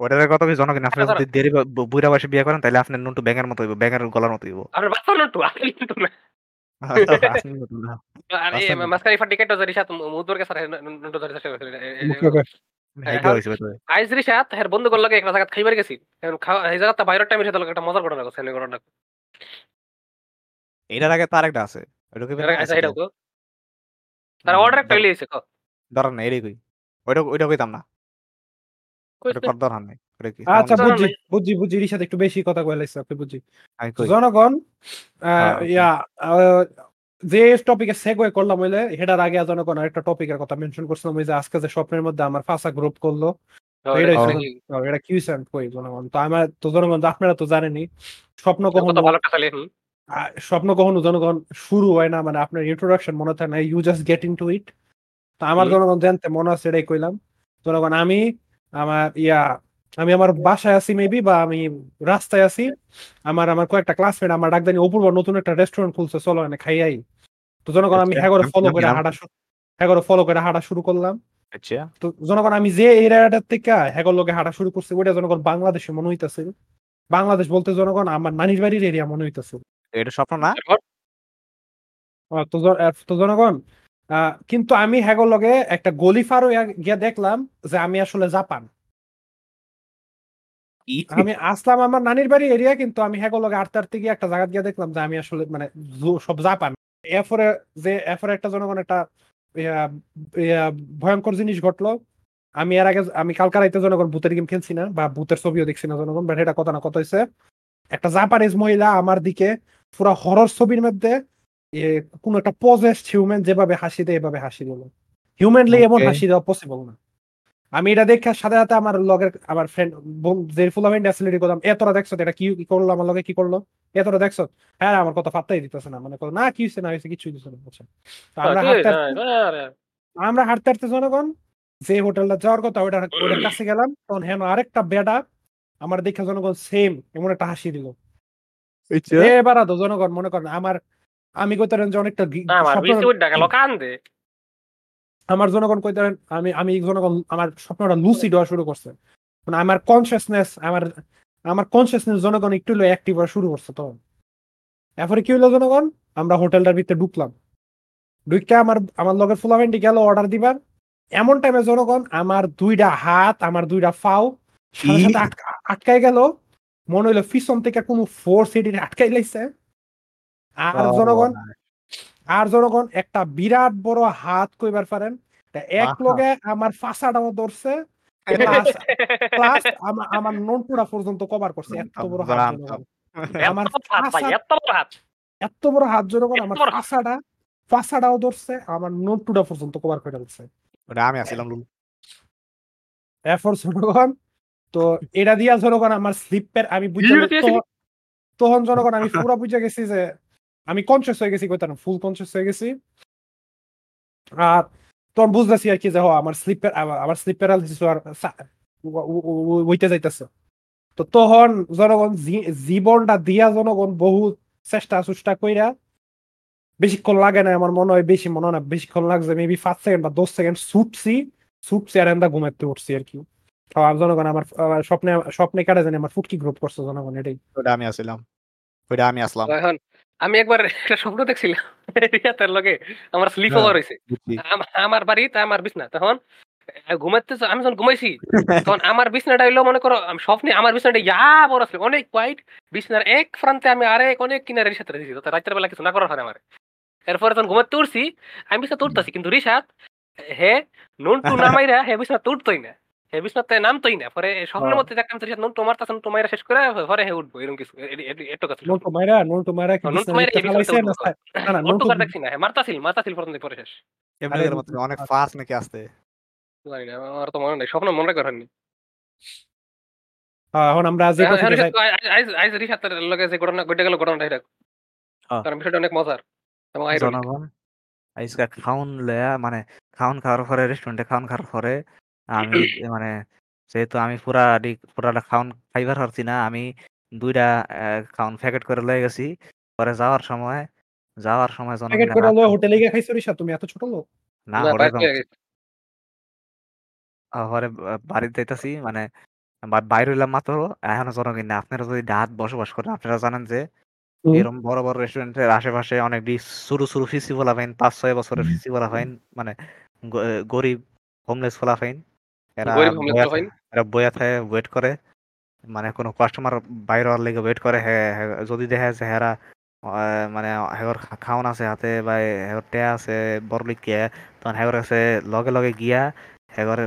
ওটার কথা কি জনগণ আপনি যদি দেরি বুড়া বয়সে বিয়ে করেন তাহলে আপনার নুনটু ব্যাঙের মতো হইব ব্যাঙের গলার মতো হইব আপনার বাচ্চা নটু আপনি কিন্তু না [LAUGHS] [LAUGHS] করছিল মুখে কয়। ভাগ্য হ্যাঁ, হয়েছে ভাই আইজ রিসাত হের বন্ধু করল একটা জায়গা খাইবার গেছি এখন খাওয়া- এই জায়গাটা বাইরের টাইমে সাথে একটা মজার ঘটনা করছে এই ঘটনা। এটার আগে তার একটা আছে ওটা কি তার অর্ডার একটা লিয়েছে কো? কই? ওইটা ওইটা কইতাম না। ওইটা কর ধরার নাই। ওইটা কি? আচ্ছা? বুঝছি বুঝছি এর সাথে একটু বেশি কথা কইলাইছে আপনি বুঝছি। আমি তো কই? জনগণ আহ, হ্যাঁ, ইয়া যে টপিকে সেগওয়ে করলাম হইলে এটার আগে জনগণ আরেকটা টপিকের কথা মেনশন করছিলাম ওই যে আজকে যে স্বপ্নের মধ্যে আমার ফাঁসা গ্রুপ করল। এটা। কি? আমি কই জনগণ? তো আমার তো জনগণ আপনারা তো জানেনই স্বপ্ন কখনো স্বপ্ন কখনো জনগণ শুরু হয় না মানে আপনার ইন্ট্রোডাকশন মনে থাকে না you just get into it তো আমার জনগণ জানতে মনে আছে এটাই কইলাম। জনগণ আমি আমার ইয়া আমি আমার বাসায় আছি মেবি বা আমি রাস্তায় আছি। আমার আমার কয়েকটা ক্লাসমেট আমার ডাকদানি অপূর্ব নতুন একটা রেস্টুরেন্ট খুলছে চলো এনে খাইয়াই তো জনগণ আমি আচ্ছা, হ্যাঁ ফলো করে হাঁটা কি? শুরু হ্যাঁ ফলো করে হাঁটা শুরু করলাম। আচ্ছা। তো জনগণ আমি যে এরিয়াটার থেকে হ্যাগর লোকে হাঁটা শুরু করছি ওইটা জনগণ বাংলাদেশে মনে হইতেছে। বাংলাদেশ বলতে জনগণ আমার নানির বাড়ির এরিয়া মনে হইতেছে। এটা স্বপ্ন না? তো জনগণ আহ, কিন্তু আমি হ্যাগর লগে একটা গলি ফারো গিয়া দেখলাম যে আমি আসলে জাপান। আমি আসলাম আমার নানির বাড়ি এরিয়া কিন্তু আমি হ্যাগর লগে আটতে আটতে গিয়ে একটা জায়গা গিয়ে দেখলাম যে আমি আসলে মানে সব জাপান। এরপরে যে এরপরে একটা জনগণ একটা ভয়ঙ্কর জিনিস ঘটলো। আমি এর আগে আমি কালকা রাইতে জনগণ ভূতের গেম খেলছি না বা ভূতের ছবিও দেখছি না জনগণ বাট এটা কথা না কথা হয়েছে একটা জাপানিজ মহিলা আমার দিকে পুরো হরর ছবির মধ্যে কোন একটা পজেস্ট হিউম্যান যেভাবে হাসি দেয় এভাবে হাসি দিল। হিউম্যানলি এমন হাসি দেওয়া পসিবল না। আমি এটা দেখে সাথে সাথে আমার লগের আমার ফ্রেন্ড যে ফুলামেন্ট অ্যাসিলিটি করলাম এতটা দেখছ এটা কি কি করল আমার লগে কি করল? এতটা দেখছ? হ্যাঁ আমার কথা পাত্তাই দিতেছে না। মানে না কি হয়েছে না হয়েছে কিছুই দিচ্ছে না। বুঝছেন? তো আমরা হাঁটতে আমরা হাঁটতে হাঁটতে জনগণ যে হোটেলটা যাওয়ার কথা ওটার ওটার কাছে গেলাম। তখন হেন আরেকটা বেডা আমার দেখে জনগণ সেম এমন একটা হাসি দিল। আচ্ছা এবার জনগণ মনে করেন আমার আমি কইতে যে অনেকটা আমার জনগণ কইতে পারেন আমি আমি জনগণ আমার স্বপ্নটা লুসিড হওয়া শুরু করছে। মানে আমার কনসিয়াসনেস আমার আমার কনসিয়াসনেস জনগণ একটু হলো অ্যাক্টিভ হওয়া শুরু করছে তখন। এরপরে কি হলো জনগণ? আমরা হোটেলটার ভিতরে ঢুকলাম। ঢুকে আমার আমার লগের ফুলাভেন্টি গেল অর্ডার দিবার। এমন টাইমে জনগণ আমার দুইটা হাত আমার দুইটা ফাও আটকাই গেল। মনে হইল পিছন থেকে কোনো ফোর্স এটি আটকাই লাইছে। আর জনগণ আর জনগণ একটা বিরাট বড় হাত কইবার পারেন। এক। লগে আমার ফাঁসাটাও ধরছে [LAUGHS] আমার নন্টুরা পর্যন্ত কভার করছে এত বড় হাত জনগণ। আমার এত বড় হাত। এত বড় হাত। জনগণ আমার ফাঁসাটা ফাঁসাটাও ধরছে আমার নন্টুটা পর্যন্ত কভার করে ফেলছে। আমি আসছিলাম লুল এরপর জনগণ তো এটা দিয়া জনগণ আমার স্লিপের আমি বুঝতে তখন- তখন জনগণ আমি পুরো বুঝে গেছি যে আমি কনসিয়াস হয়ে গেছি কইতাম ফুল কনসিয়াস হয়ে গেছি। আর তখন বুঝতেছি আর কি যে হ আমার স্লিপের আমার স্লিপ প্যারালিসিস আর সা- ও- ও- ও- ওইতে যাইতেছে। তো তখন জনগণ জীবনটা দিয়া জনগণ বহুত চেষ্টা চুষ্টা কইরা বেশিক্ষণ লাগে না আমার মনে হয় বেশি মনে হয় না বেশিক্ষণ লাগছে মেবি পাঁচ সেকেন্ড বা দশ সেকেন্ড ছুটছি ছুটছি আর এন্দা ঘুমাতে উঠছি আর কি। জনগণ আমার স্বপ্নে স্বপ্নে কাটে জানি আমার ফুটকি গ্রুপ করছে জনগণ এটাই। ওটা আমি আসছিলাম ওটা আমি আসলাম। আমি একবার একটা স্বপ্ন দেখছিলাম [LAUGHS] রিয়াতের লগে আমার স্লিপ। ওভার হয়েছে আমার বাড়ি তা আমার বিছনা। তখন ঘুমাতে আমি যখন ঘুমাইছি [LAUGHS] তখন আমার বিছনাটা হইল মনে করো আমি স্বপ্নে আমার বিছনাটা ইয়া বড় ছিল অনেক হোয়াইট বিছনার এক প্রান্তে আমি আরেক অনেক কিনারের সাথে দিছি তো রাতের বেলা কিছু না করার হয় আমার। এরপরে তখন ঘুমাতে উঠছি আমি বিছনা উঠতেছি কিন্তু রিসাত হে নুন টু নামাইরা [LAUGHS] হে বিছনা উঠতোই না। হে বিছনাতে নামতোই না পরে স্বপ্নের হ্যাঁ। মধ্যে দেখলাম তো নুন নুন টমাইরা শেষ করে পরে হে উঠবো এরকম কিছু নন্টু মাইরা কি বিছানাতে ফালাইছে না উঠবো। না না নন্টু নন্টু দেখছি না হ্যাঁ মারতাছিল মারতাছিল পর্যন্ত পরে শেষ অনেক ফাস্ট নাকি আসতে জানি না আমার তো মনে নেই স্বপ্ন মনে হ্যাঁ, এখন আমরা যে এখন টপিকে যাই রিসাত- আই- আই- আইজ রিসাতের লগে যে ঘটনা ঘটে গেল ঘটনাটা এটা হ্যাঁ। কারণ বিষয়টা অনেক মজার এবং ironic। জনগণ খাউন লয়া মানে খাউন খাওয়ার পরে রেস্টুরেন্টে খাউন খাওয়ার পরে আমি মানে যেহেতু আমি পুরা ডি- পুরাটা খাউন খাইবার পারছি না আমি দুইটা আহ, খাউন প্যাকেট করে লয়ে গেছি। পরে যাওয়ার সময় যাওয়ার সময় প্যাকেট করে লয়ে হোটেলে গিয়ে খাইছো রিসা তুমি? এত ছোট লোক। না না, গেছে। পরে বাড়িতে যাইতাছি মানে বা- বাইর হইলাম মাত্র এখনও জনগণ না আপনারা যদি ডাত বসবাস করেন আপনারা জানেন যে হুম। এরকম বড় বড় রেস্টুরেন্টের আশেপাশে অনেক ডিস শুরু শুরু ফিসি বলা ফাইন পাঁচ ছয় বছরের ফিসি বলা ফাইন মানে গ- গরিব হোমলেস ফলা ফাইন এরা হয় এরা বইয়া থাকে ওয়েট করে। মানে কোনো কাস্টমার বাইরে হওয়ার লেগে ওয়েট করে। হ্যাঁ যদি দেখে যে হেরা মানে হেগর খাওন আছে হাতে বা হেগর টে আছে বড়লিক কে তখন হেগর কাছে লগে লগে গিয়া হেগর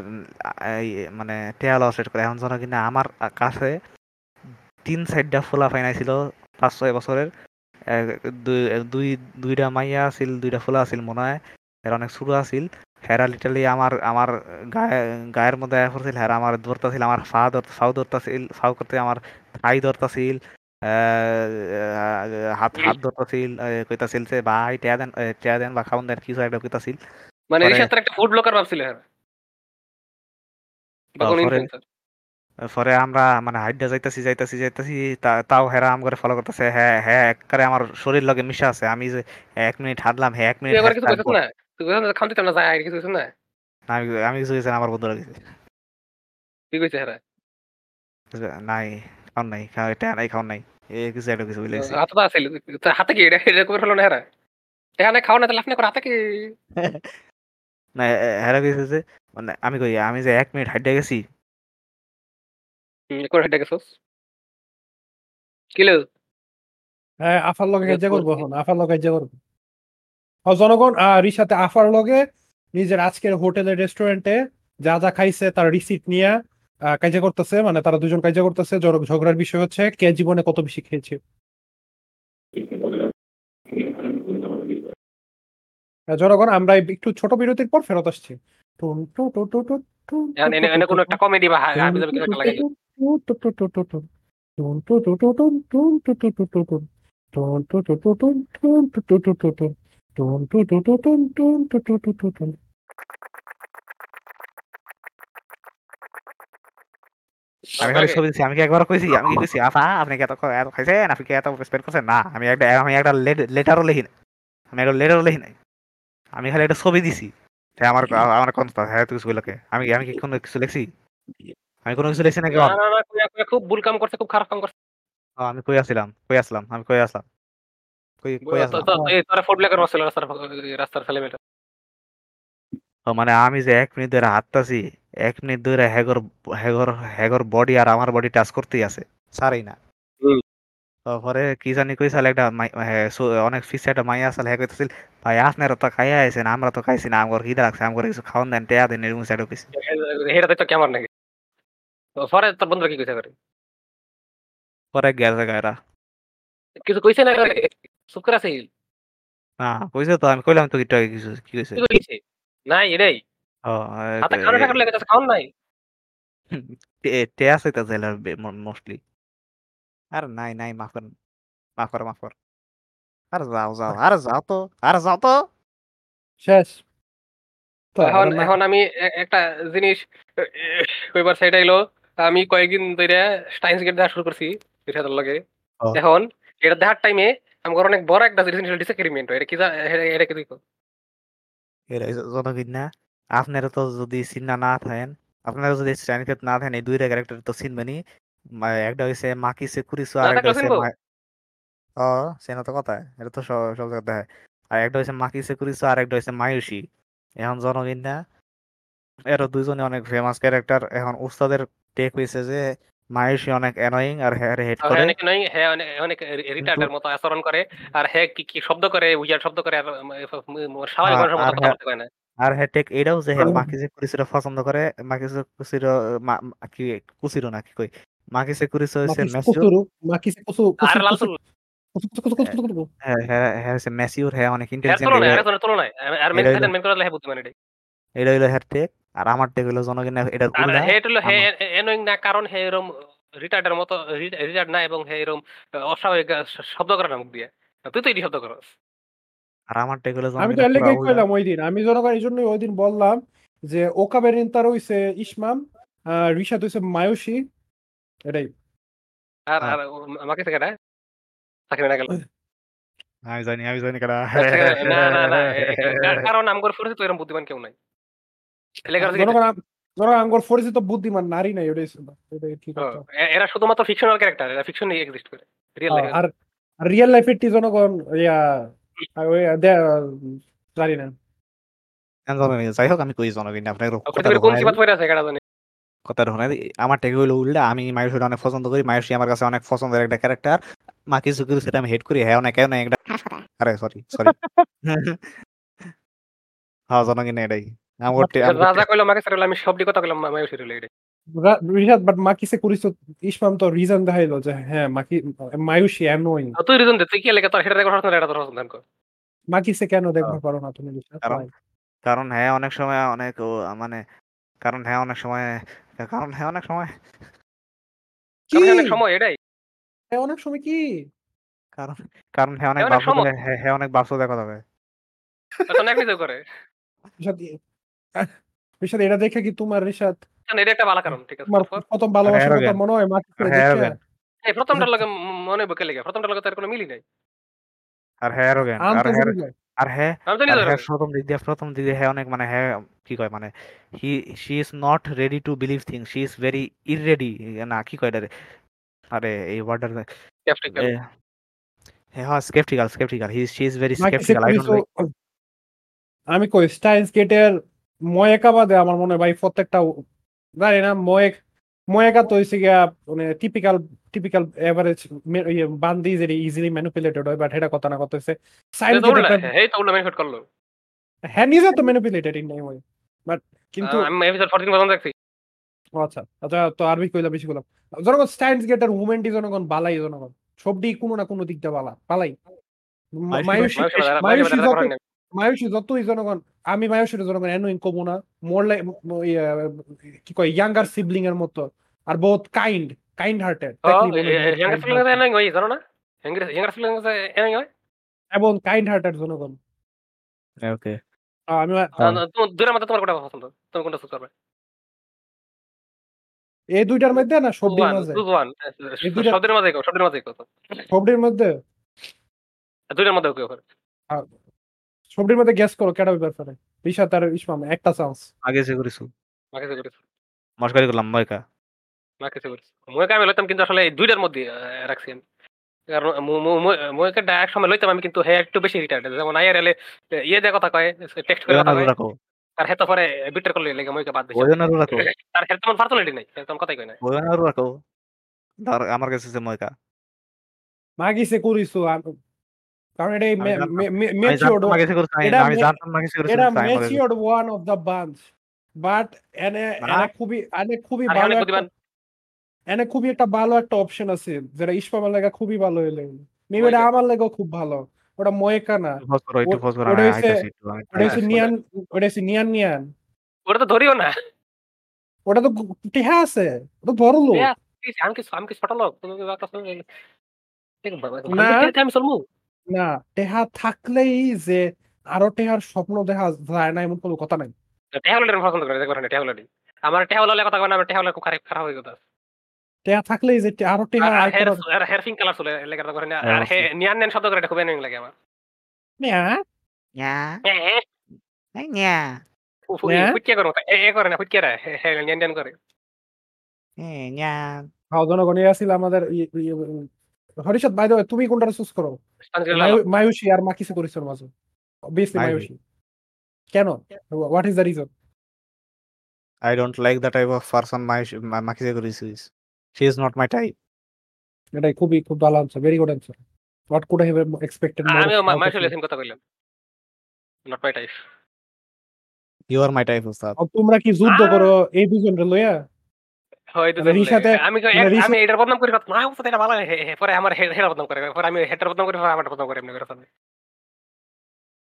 মানে টেয়া লস রেট করে। এখন যেন কিনা আমার কাছে তিন সাইডটা ফোলা ফাইনাইছিল পাঁচ ছয় বছরের। দুই- দুই দুইটা মাইয়া আছিল দুইটা ফোলা আছিল মনে হয়। এরা অনেক ছোট আছিল। হেরা লিটারলি আমার আমার গায়ে গায়ের মধ্যে আয়া পড়ছিল হেরা আমার ধরতাছিল আমার ফা ধর ফাও ধরতাছিল ফাও করতে আমার থাই ধরতাছিল হাত হাত ধরতাছিল কইতাছিল যে ভাই টেয়া দেন টেয়া দেন বা খাওন দেন কিছু একটা কইতাছিল। মানে পরে- রিসাতের একটা ফুড ব্লকার ভাবছিল বা কোন পরে- ইনফ্লুয়েন্সার পরে আমরা মানে হাইডা যাইতাছি যাইতাছি যাইতাছি তাও হেরা আম করে ফলো করতেছে হ্যাঁ হ্যাঁ একবারে আমার শরীর লগে মিশা আছে আমি যে এক মিনিট হাঁটলাম হ্যাঁ এক মিনিট তুই কইছিস না খামতে না যায় আর কিছু না? আমি আমি কিছু গেছি আমার বন্ধুরা গেছে কি কইছে হ্যাঁ নাই খাওয়ান নাই খাওয়া এটা নাই খাওয়ান নাই। এ কিছু একটা কিছু বলে হাতে তো আছিল হাতে কি? এটা এটা করে ফেলো না হ্যাঁ এখানে খাও না তাহলে আপনি করে হাতে কি? [LAUGHS] না হেরা কইছে যে মানে আমি কই আমি যে এক মিনিট হাইডা গেছি। কোন হেডে গেছস? কিলো? হ্যাঁ আফার লগে কাজা করব এখন আফার লগে কাজা করব। জনগণ আহ, রিসাতে আফার লগে নিজের আজকের হোটেলের রেস্টুরেন্টে যা যা খাইছে তার রিসিট নিয়ে কাজা করতেছে মানে তারা দুজন কাজা করতেছে ঝগড়ার বিষয় হচ্ছে কে জীবনে কত বেশি খেয়েছে জনগণ আমরা একটু ছোট বিরতির পর ফেরত আসছি toon to to to to toon to এনে টু এনে টু কোনো টু টু একটা কমেডি বা টুন টুন টু টু টু টুন, টুন টু টু টু টু টুন। আমি খালি ছবি দিছি আমি কি একবার কইছি? আমি কি কইছি আফা আপনি কি এত এত খাইছেন? আপনি কি এত স্পেন্ড করছেন? না আমি একটা আমি একটা লেটারও লিখি নাই। আমি একটা লেটারও লিখি নাই। আমি খালি একটা ছবি দিছি। হ্যাঁ আমার আমার কনস্তা হ্যাঁ তুই কিছু লোকে আমি আমি কি কোনো কিছু লিখছি? আমি কোনো কিছু লিখছি না না না খুব ভুল কাম করছে খুব খারাপ কাম করছে। আমি কই আসছিলাম? কই আসলাম? আমি কই আসলাম? কই কই তো- আসলাম তো- এই তোরা ফুড ব্লকার বসছিল রাস্তার রাস্তার ফেলে মেটা মানে আমি যে এক মিনিট ধরে হাঁটতাছি এক মিনিট ধরে হেগর হেগর হেগর বডি আর আমার বডি টাচ করতেই আছে। সারাই না। তারপরে কি জানি কইসাল একটা মাই- হ্যাঁ, সো- অনেক ফিসে একটা মাইয়া আসাল হ্যাঁ কইতেছিল ভাই আপনারা তো খাইয়া আইছেন আমরা তো খাইছি না আমার খিদা লাগছে আমার কিছু খাওয়ান দেন টেয়া দেন এরকম সাইড কইছে। হেটা তো কেমন নাকি? পরে তোর বন্ধুরা কি কইছে করে পরে গেছে গায়রা কিছু কইছে না চুপ করে আছে না কইছে তো আমি কইলাম তো একটু আগে কিছু কি কইছে কি কইছে নাই এটাই ও হাতে খাওয়ানো টাকা লেগে যাচ্ছে খাওয়ান নাই? টেয়া চাইতে চাইলে মোস্টলি আর নাই নাই মাফ করেন মাফ কর মাফ কর আর যাও যাও আর যাও তো আর যাও তো। শেষ। এখন এখন আমি একটা জিনিস কইবার সাইড আইলো। আমি কয়েকদিন ধরে স্টাইন্স গেট দেখা শুরু করছি লগে। এখন এটা দেখার টাইমে আমার অনেক বড় একটা ডিসএগ্রিমেন্ট এটা কি এটা- কি এরা জনগণ না। আপনারা তো যদি চিন্তা না থাকেন আপনারা যদি না থাকেন এই দুইটা ক্যারেক্টার তো চিনবেনি একটা হইছে মাকি সেকুরিসো আর একটা হইছে ও সেনা তো কথা এটা তো সব সব জায়গায় দেখায়। আর একটা হইছে মাকি সেকুরিসো আর একটা হইছে মায়ুষি। এখন জনগণ না। এরা দুইজনে অনেক ফেমাস ক্যারেক্টার এখন উস্তাদের টেক হইছে যে মায়ুষি অনেক অ্যানোয়িং আর হ্যাঁ হেড করে হ্যাঁ নাকি নয় হ্যাঁ অনেক অনেক রিটার্ডের মতো আচরণ করে। আর হ্যাঁ কি কি শব্দ করে উইয়ার শব্দ করে আর স্বাভাবিক মানুষের মতো কথা হ্যাঁ- বলতে পারে না। আর হ্যাঁ টেক এটাও যে হ্যাঁ মাকি সেকুরিসোটা পছন্দ করে মাকি সেকুরিসো মা- মা- কি কুসিরো না কি কই? মাকি সেকুরিসো হইছে মাকিসে কুসুরু, মাকিসে কুসু- আর কুসু- লাল কুসু- কুসু- কুসু- কুসু- কুসু- কুসু- কুসু। হ্যাঁ হ্যাঁ হ্যাঁ হচ্ছে হ্যাঁ অনেক ইন্টেলিজেন্ট তুলনায় আর মেন এটা হইলো- মেন করে হ্যাঁ বুদ্ধিমান এটা হইল হ্যার টেক আর আমার টেক হইল জনগণ আর উল্টা হে হলো হে এনোয়িং না কারণ হে এরম রিটার্ডের মতো রিটার্ড না এবং হে এরম অস্বাভাবিক শব্দ করে না মুখ দিয়ে তুই তো এটি শব্দ করস আর আমার টেক হইল আমি তো জনগণের এর পুরা লেগেই উল্টা। কইলাম ওই দিন আমি জনগণ এই জন্যই ওই দিন বললাম যে ওকাবেরিন তার হইছে ইসমাম আহ, রিশাদ হইছে মায়ুষী এটাই আর হ্যাঁ। আর আমাকে থেকে না চাকরি না গেল আমি জানি আমি জানি কারা না না না কারণ আম করে তো এরকম বুদ্ধিমান কেউ নাই দিকে- জনগণ আম- জনগণ আমগর পরিচিত বুদ্ধিমান নারী নাই ওটাই ছিল। এটাই ঠিক ও, আছে এ- এরা শুধুমাত্র ফিকশনাল ক্যারেক্টার এরা ফিকশন এক্সিস্ট করে রিয়েল আহ, আর রিয়েল লাইফের টি জনগণ ইয়া আর ওই দে- জানি না। যাই হোক আমি কই জনগণ আপনার কথা আমার টেকে হইল উল্টা আমি মায়ুষীটা অনেক পছন্দ করি মায়ুষী আমার কাছে অনেক পছন্দের একটা ক্যারেক্টার মা কিছু কিছু সেটা আমি হেড করি হ্যাঁ অনেক অনেক একটা আরে সরি সরি [LAUGHS] হ্যাঁ জনগণ এটাই। রাজা কইলো মাকে স্যার আমি সবডি কথা কইলাম রিশাদ বাট ইসমাম তো রিজন দেখাইলো যে হ্যাঁ মাকি মায়ুষী অ্যানোয়িং তুই রিজন দে তুই কি লাগে তোর হেডারে কথা শুনে এটা তোর পছন্দ কর। মাকিসে কেন দেখতে পারো না তুমি কারণ হ্যাঁ অনেক সময় অনেক মানে কারণ হ্যাঁ অনেক সময় কারণ হ্যাঁ অনেক সময়। কি? অনেক সময় এটাই। হ্যাঁ, অনেক সময় কি? কারণ কারণ হ্যাঁ অনেক হ্যাঁ, অনেক। দেখে- হ্যাঁ হ্যাঁ অনেক দেখা যাবে। করে। রিশাদ আহ, রিশাদ এটা দেখে কি তোমার রিশাদ কারণ এটা একটা ভালো কারণ ঠিক আছে তোমার প্রথম ভালোবাসার arrogant. কথা মনে হয় মাকিসে আর দেখে arrogant। এই প্রথমটার লগে ম- মনে বকে লেগে প্রথমটার লগে তার কোনো মিলি নাই আর হ্যাঁ arrogant, আর আনতে হ্যাঁ বুঝি যায়। আর হ্যাঁ আমি তো আর নিজে হ্যাঁ প্রথম দিক দিয়ে প্রথম দিক দিয়ে হ্যাঁ অনেক মানে হ্যাঁ কি কয় মানে he she is not ready to believe thing she is very ইররেডি না কি কয় এটারে আরে এই ওয়ার্ডার স্কেপটিক্যাল হ্যাঁ হ্যাঁ skeptical skeptical he she is very মাকিসে skeptical I don't করিছো আমি কই স্টাইন্স গেটের ময়েকা বাদে আমার মনে হয় ভাই প্রত্যেকটা জানি না ময়েক ময়েকা তো হইছে গিয়া মানে টিপিক্যাল টিপিক্যাল এভারেজ ইয়ে বান্দি যে ইজিলি ম্যানিপুলেটেড হয় বাট এটা কথা না কথা করল হ্যাঁ নিজে তো ম্যানিপুলেটেড ইন ওয়ে বাট কিন্তু আমি এপিসোড 14 পর্যন্ত দেখছি ও আচ্ছা আচ্ছা তো আরবি কইলা বেশি কইলাম জনগণ স্টাইন্স গেটের উমেনটি জনগণ বালাই জনগণ সবডি কোনো না কোনো দিকটা বালা বালাই মায়ুষী মায়ুষী যত মায়ুষী যতই জনগণ আমি মায়ুষীর জনগণ এনোইং কমু না। মোর লাই কি কয় ইয়াঙ্গার সিবলিং এর মতো। আর বহুত কাইন্ড কাইন্ড হার্টেড ইয়াঙ্গার হই জানো না? ইয়াঙ্গার হয়? এবং কাইন্ড হার্টেড জনগণ। ওকে আমি তুমি দূরের মধ্যে তোমার কোনটা পছন্দ? তুমি কোনটা চুজ করবে? এই দুইটার মধ্যে না সবডির মাঝে? শব্দের মাঝে কও মাঝে সবডির মধ্যে? দুইটার মধ্যে কেউ সবডির মধ্যে গ্যাস করো কেডা ব্যাপারে রিশাদ আর ইসমাম একটা চান্স আগে যে করিছু? মাকে সে করেছে। মস্কারি করলাম ময়কা। মাকে সে করেছে। মুয়ে আমি লইতাম কিন্তু আসলে এই দুইটার মধ্যে রাখছি আমি। কারণ মুয়েকে এক সময় লইতাম আমি কিন্তু হে একটু বেশি রিটার্ড যেমন আইয়ার এলে ইয়ে দেয় কথা কয় টেক্সট করে কথা কয়। রাখো আর হেতো পরে বিটার করলে লেগে মুয়েকে বাদ দিছে। ওজনারু রাখো আর হেতো তেমন পার্সোনালিটি নাই তেমন কথাই কয় না ওজনারু রাখো ধর আমার কাছে আছে ময়কা। মাগিসে করিছো আম- কারণ এটা মেচিওর্ড এটা matured one of the bunch but এনে এনে খুবই এনে খুবই ভালো এনে খুবই একটা ভালো একটা অপশন আছে যেটা ইসমামের লাগা খুবই ভালো হইলে। মেবি এটা আমার খুব ভালো ওটা ময়েকা না। ওটা হচ্ছে নিয়ান ওটা হচ্ছে নিয়ান নিয়ান। ওটা তো ধরিও না। ওটা তো টিহা আছে ওটা তো বড় লোক। আমি কি আমি কি ছোট লোক? তুমি কি না। আমি চলমু? না টেহা থাকলেই যে আরও টেহার স্বপ্ন দেখা যায় না এমন কোনো কথা নাই টেহাগুলো পছন্দ করে দেখবার না টেহাগুলো আমার টেহাগুলো কথা কয় না আমার টেহাগুলো খুব খারাপ খারাপ হয়ে গেছে টেহা থাকলেই যে আরও টেহা আর আয় হেয়ার করার হেয়ার পিঙ্ক কালার চলে লেগে করে না হ্যাঁ, আর হে নিয়ান নিয়ান শব্দ করে এটা খুব এনিং লাগে আমার মিয়া, nya হ্যাঁ nya হ্যাঁ? ফুটকিয়া করে এ এ করে না ফুটকিয়া রে হ্যাঁ নিয়ান নিয়ান করে eh nya হাও জনগণ আছিল আমাদের ই- ই- ই- হরিষদ বাই দ্য তুমি কোনটা চুজ করো সানজিলা মায়ু- মায়ুষী আর মাকিসে করিছো মাঝে। অবভিয়াসলি মায়ুষী। মায়ুষী। কেন? What is the reason i don't like the type of person my my makise korisu is she is not my type এটাই খুবই খুব ভালো answer very good answer what could I have expected মাইশুল ইয়াসিন কথা কইলাম। Not my type you are my type ustad তোমরা কি যুদ্ধ করো? এই দুজন লইয়া? হয়তো মানে আমি মানে রিশা- আমি এটার বদনাম করি কথা না ও এটা ভালো হে- হে- পরে আমার হে- হেটার বদনাম করে পরে আমি হেটার বদনাম করি আমার বদনাম করে এমনি করে ফেলে।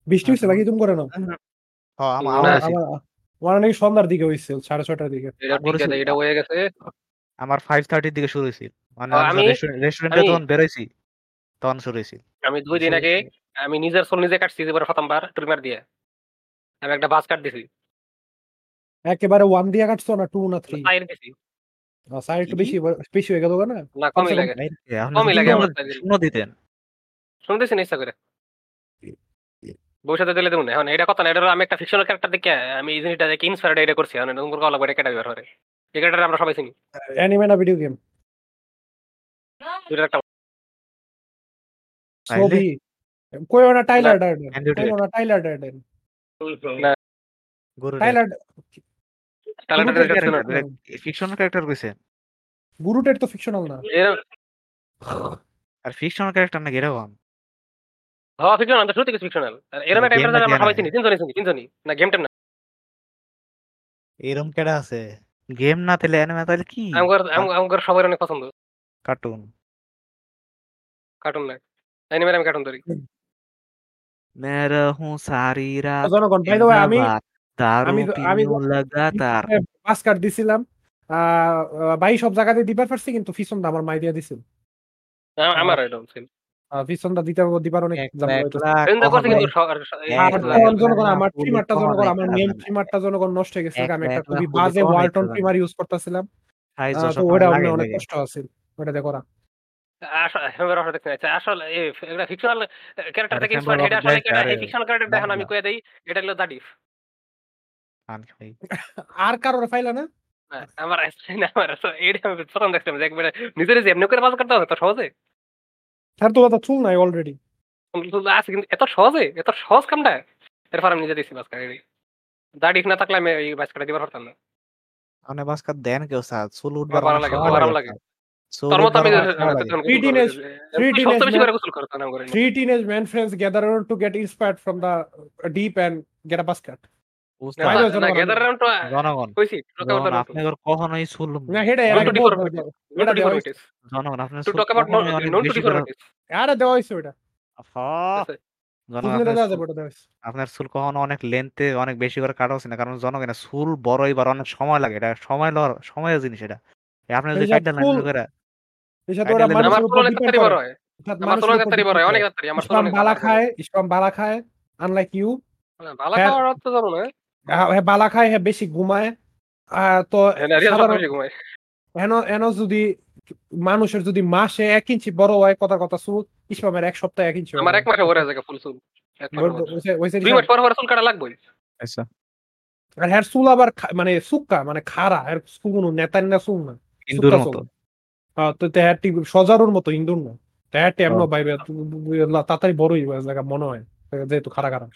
বৃষ্টি হয়েছে নাকি? তুমি করে না? আমার আমার আমার নাকি সন্ধ্যার দিকে হয়েছে সাড়ে ছটার দিকে। এটা ঠিক আছে এটা হয়ে গেছে। আমার 5:30 এর দিকে শুরু হইছিল মানে আমি রেস্টুরেন্টে আমি- যখন বেরোইছি তখন শুরু আমি দুই দিন আগে আমি নিজের সোল নিজে কাটছি এবার প্রথমবার ট্রিমার দিয়ে। আমি একটা বাস কাট দিছি একেবারে ওয়ান দিয়ে কাটছো না টু না থ্রি সাইড একটু বেশি বেশি হয়ে গেল না না কমই লাগে কমই লাগে আমার শূন্য দিতেন শুনতেছি না ইচ্ছা করে ভবিষ্যতে দিলে দেবো না এখন এটা কথা না এটা আমি একটা ফিকশনাল ক্যারেক্টার দেখে আমি এই জিনিসটা দেখে ইন্সপায়ার্ড এটা করছি এখন নতুন করে লাগবে এটা ব্যবহার করে এই ক্যারেক্টার আমরা সবাই চিনি অ্যানিমে না ভিডিও গেম? ছবি না টাইলার ডার্ডেন না টাইলার ডার্ডেন না টাইলার talented গুরুটের director character ছিল। না। ফিকশনাল ক্যারেক্টার কইছে গুরুটের তো ফিকশনাল না আর ফিকশনাল ক্যারেক্টার নাকি এরকম হ্যাঁ, fictional, আমি তো শুরুতে আর এরম একটা Game না আমরা দেয়া সবাই চিনি, তিনজনই চিনি, তিনজনই। না, game না। এরকম কেডা আছে গেম না তাহলে অ্যানিমে তাহলে কি আমগর- আমগর সবার অনেক পছন্দ। কার্টুন কার্টুন না। Anime আমি কার্টুন ধরি। মেরা হুঁ সারি রাত জনগণ বাই দ্য ওয়ে আমি আমি আমি পিনু লাগাতার পাস কার্ড দিছিলাম আহ, ভাই সব জায়গাতে দিবার পারছি কিন্তু ফিসনটা আমার মাই দিয়ে দিছিল আ- আমার এরকম ছিল। আহ, ফিসনটা দিতে দিবার অনেক এক ঝামেলা হইতো। লাখ চিন্তা করছি কখনোই- কিন্তু স- আর স- এই- আর লাখ তখন জনগণ আমার পুলিশ ট্রিমারটা জনগণ আমার খারাপ মেম ট্রিমারটা জনগণ নষ্ট হয়ে গেছে এক আমি একটা খুবই লাখ বাজে পুলিশ ওয়ালটন কখনোই ট্রিমার ইউজ করতেছিলাম সাইজ আহ, তো যশোর ওটা লাগে অনেক লাগে। কষ্ট ওটা দেখতে চাইছে। আসলে এই একটা fictional character থেকে Simple inspired, এটা রসটা আসলে দেখতে, কেডা? আরে fictional character দেখেন আমি। কয়ে দেই, এটা হলো দাডিফ। আন খাই। আর কারোর ফাইলা না হ্যাঁ, আমার না, আমার so এইটা আমি প্রথম দেখছিলাম যে একবারে নিজের যে এমনি করে বাজ করতে হবে তো সহজে তার তো কথা চুল নাই অলরেডি আছে কিন্তু এত সহজে এত সহজ কামটা এরপর আমি নিজে দিছি কাটি দাডিফ না থাকলে আমি এই বাজ কাটা দিবার পারতাম না মানে দেন কেউ স্যার চুল উঠবার ভালো লাগে, ভালো লাগে Three teenage- men friends gather around to get inspired from the deep and get a basket. বুঝতে জনগণ- কখনোই না। হেডে. জনগণ আপনার চুল. আরে দেওয়া হয়েছে ওটা আপনার আপনার কখনো অনেক লেন্থে অনেক বেশি করে কাটা হচ্ছে না কারণ জনগণ চুল বড় এবার অনেক সময় লাগে। এটা সময় লওয়ার সময়ের জিনিস এটা। এ আপনি যদি এই যে কাটটা নেন চুল- করে এই সাথে কাইটা ওরা দিলে মানুষের আমার উপর অনেক তাড়াতাড়ি বড় হয়। আমার হয়, বালা খায় ইসলাম বালা খায় আনলাইক ইউ বালা। খাওয়ার অর্থ জানো না? হ্যাঁ বালা খায় হ্যাঁ বেশি ঘুমায় তো। এন এন যদি মানুষের যদি মাসে এক ইঞ্চি বড় হয় কথা কথা চুল ইসলামের এক সপ্তাহে এক ইঞ্চি আমার এক মাসে ফুল চুল। এক মাসের মধ্যে। দুই মাস পর পর চুল কাটা লাগবেই। আচ্ছা আর হ্যার চুল আবার মানে সুক্কা মানে খাড়া এর চুল কোনো নেতার না চুল না ইন্দুর মতো তো তেহারটি সজারুর মতো ইন্দুর না তেহারটি এমন ও। বাইরে তাড়াতাড়ি বড়ই হয়ে যায় মনে হয় যেহেতু খাড়া খাড়া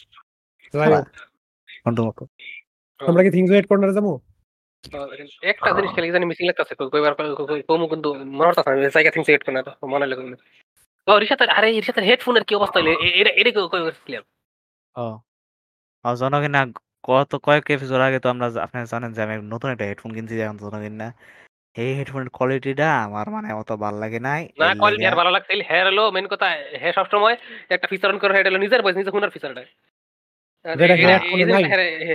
ইন্দুর মতো। আমরা কি থিংস ওয়েট কর্নারে যাব? একটা জিনিস খেলে জানি মিসিং লাগতেছে কইবার কমু কিন্তু মনে না জায়গা থেকে সেট করে না মনে লাগে না ও রিসাতের আরে রিসাতের হেডফোনের কি অবস্থা হইল? এটা এটা কই করছিলাম ও। আর জনগণ না গত কয়েক এপিসোড আগে তো আমরা আপনি জানেন যে আমি নতুন একটা হেডফোন কিনছি এখন জনগণ না। এই হেডফোনের কোয়ালিটিটা আমার মানে অত ভালো লাগে নাই। না কোয়ালিটি আর ভালো লাগছে হেয়ার হলো মেন কথা হে সব সময় একটা ফিচার অন করে হেড হলো নিজের বয়স নিজে হুনার ফিচারটা যেটা নাই?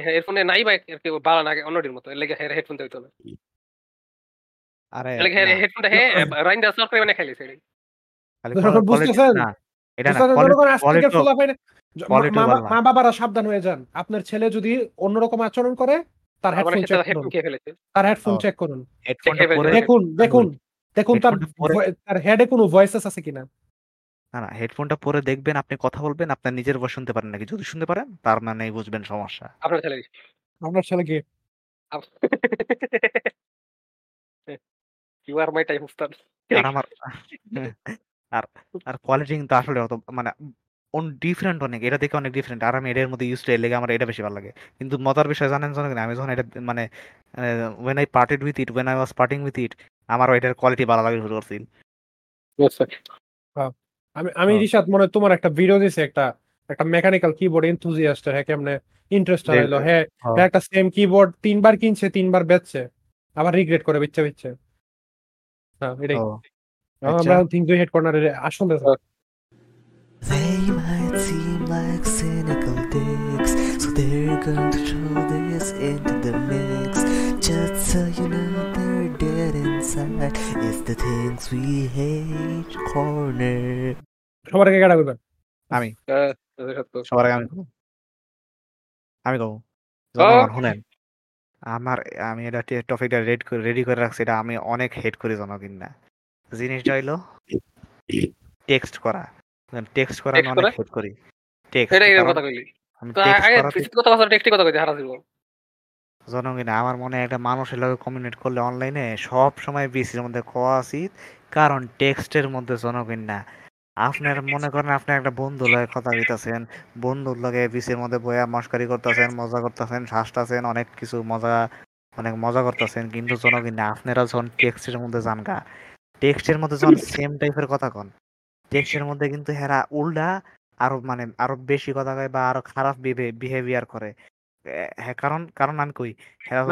হেডফোনে নাই বা না অন্যটির মতো হেডফোন দিতে আরে হেডফোনটা হে করে মানে খাইছে বুঝতেছেন? এটা না মা- বাবারা সাবধান হয়ে যান। আপনার ছেলে যদি অন্যরকম আচরণ করে তার হেডফোন চেক করুন। তার হেডফোন চেক করুন। দেখুন দেখুন দেখুন তার হেডে কোনো ভয়েসেস আছে কিনা। না না হেডফোনটা পরে দেখবেন আপনি কথা বলবেন আপনার নিজের ভয়েস শুনতে পারেন নাকি। যদি শুনতে পারেন তার মানে বুঝবেন সমস্যা। আপনার ছেলে আপনার ছেলেকে you are my time star আর আমার [LAUGHS] আর আর কোয়ালিটি কিন্তু আসলে অত মানে অন ডিফারেন্ট অনেক এটা দেখে অনেক ডিফারেন্ট আর আমি এটার মধ্যে ইউজ টু লেগে আমার এটা বেশি ভালো লাগে। কিন্তু মজার বিষয় জানেন জানেন কিনা? আমি যখন এটা মানে when I parted with it when I was parting with it আমার এটার কোয়ালিটি ভালো লাগে শুরু করছিল। আমি আমি হ্যাঁ। রিশাদ মনে হয় তোমার একটা ভিডিও দিছে একটা একটা মেকানিক্যাল কিবোর্ড এনথুজিয়াস্ট হ্যাঁ কেমনে ইন্টারেস্ট। হইল হ্যাঁ হ্যাঁ। হ্যাঁ, একটা সেম কিবোর্ড তিনবার কিনছে তিনবার বেচছে আবার রিগ্রেট করে বিচ্ছে বিচ্ছে হ্যাঁ এটাই হেড কর্নারে আসলে They might seem like cynical dicks, so they're going to throw this into the mix. Just so you know they're dead inside. It's the things we hate corner. সবার আগে কেডা করবেন। আমি। হ্যাঁ, সবার আগে আমি আমি কব শুনেন আমার আমি এটা টপিকটা রেড রেডি করে রাখছি এটা আমি অনেক হেড করি জনগণ না। জিনিসটা হইল টেক্সট করা। টেক্সট করা আমি অনেক করা? হেড টেক্সট কথা কইলি। জনগণ আমার মনে হয় একটা মানুষের লগে কমিউনিকেট করলে অনলাইনে সব সময় বিসির মধ্যে কোয়া উচিত। কারণ টেক্সটের মধ্যে জনগণ না। আপনার মনে করেন আপনি একটা বন্ধু লগে কথা কইতাছেন বন্ধুর লগে বিসির মধ্যে বয়া মস্কারি করতেছেন মজা করতেছেন হাসতাছেন অনেক কিছু মজা অনেক মজা করতেছেন কিন্তু জনগণ আপনারা যখন টেক্সটের মধ্যে যান গা টেক্সটের মধ্যে যখন [LAUGHS] সেম টাইপের কথা কন টেক্সটের মধ্যে কিন্তু হেরা উল্টা আরও মানে আরও বেশি কথা কয় বা আরও খারাপ বিহেভিয়ার করে। হ্যাঁ কারণ কারণ আমি কই হেরা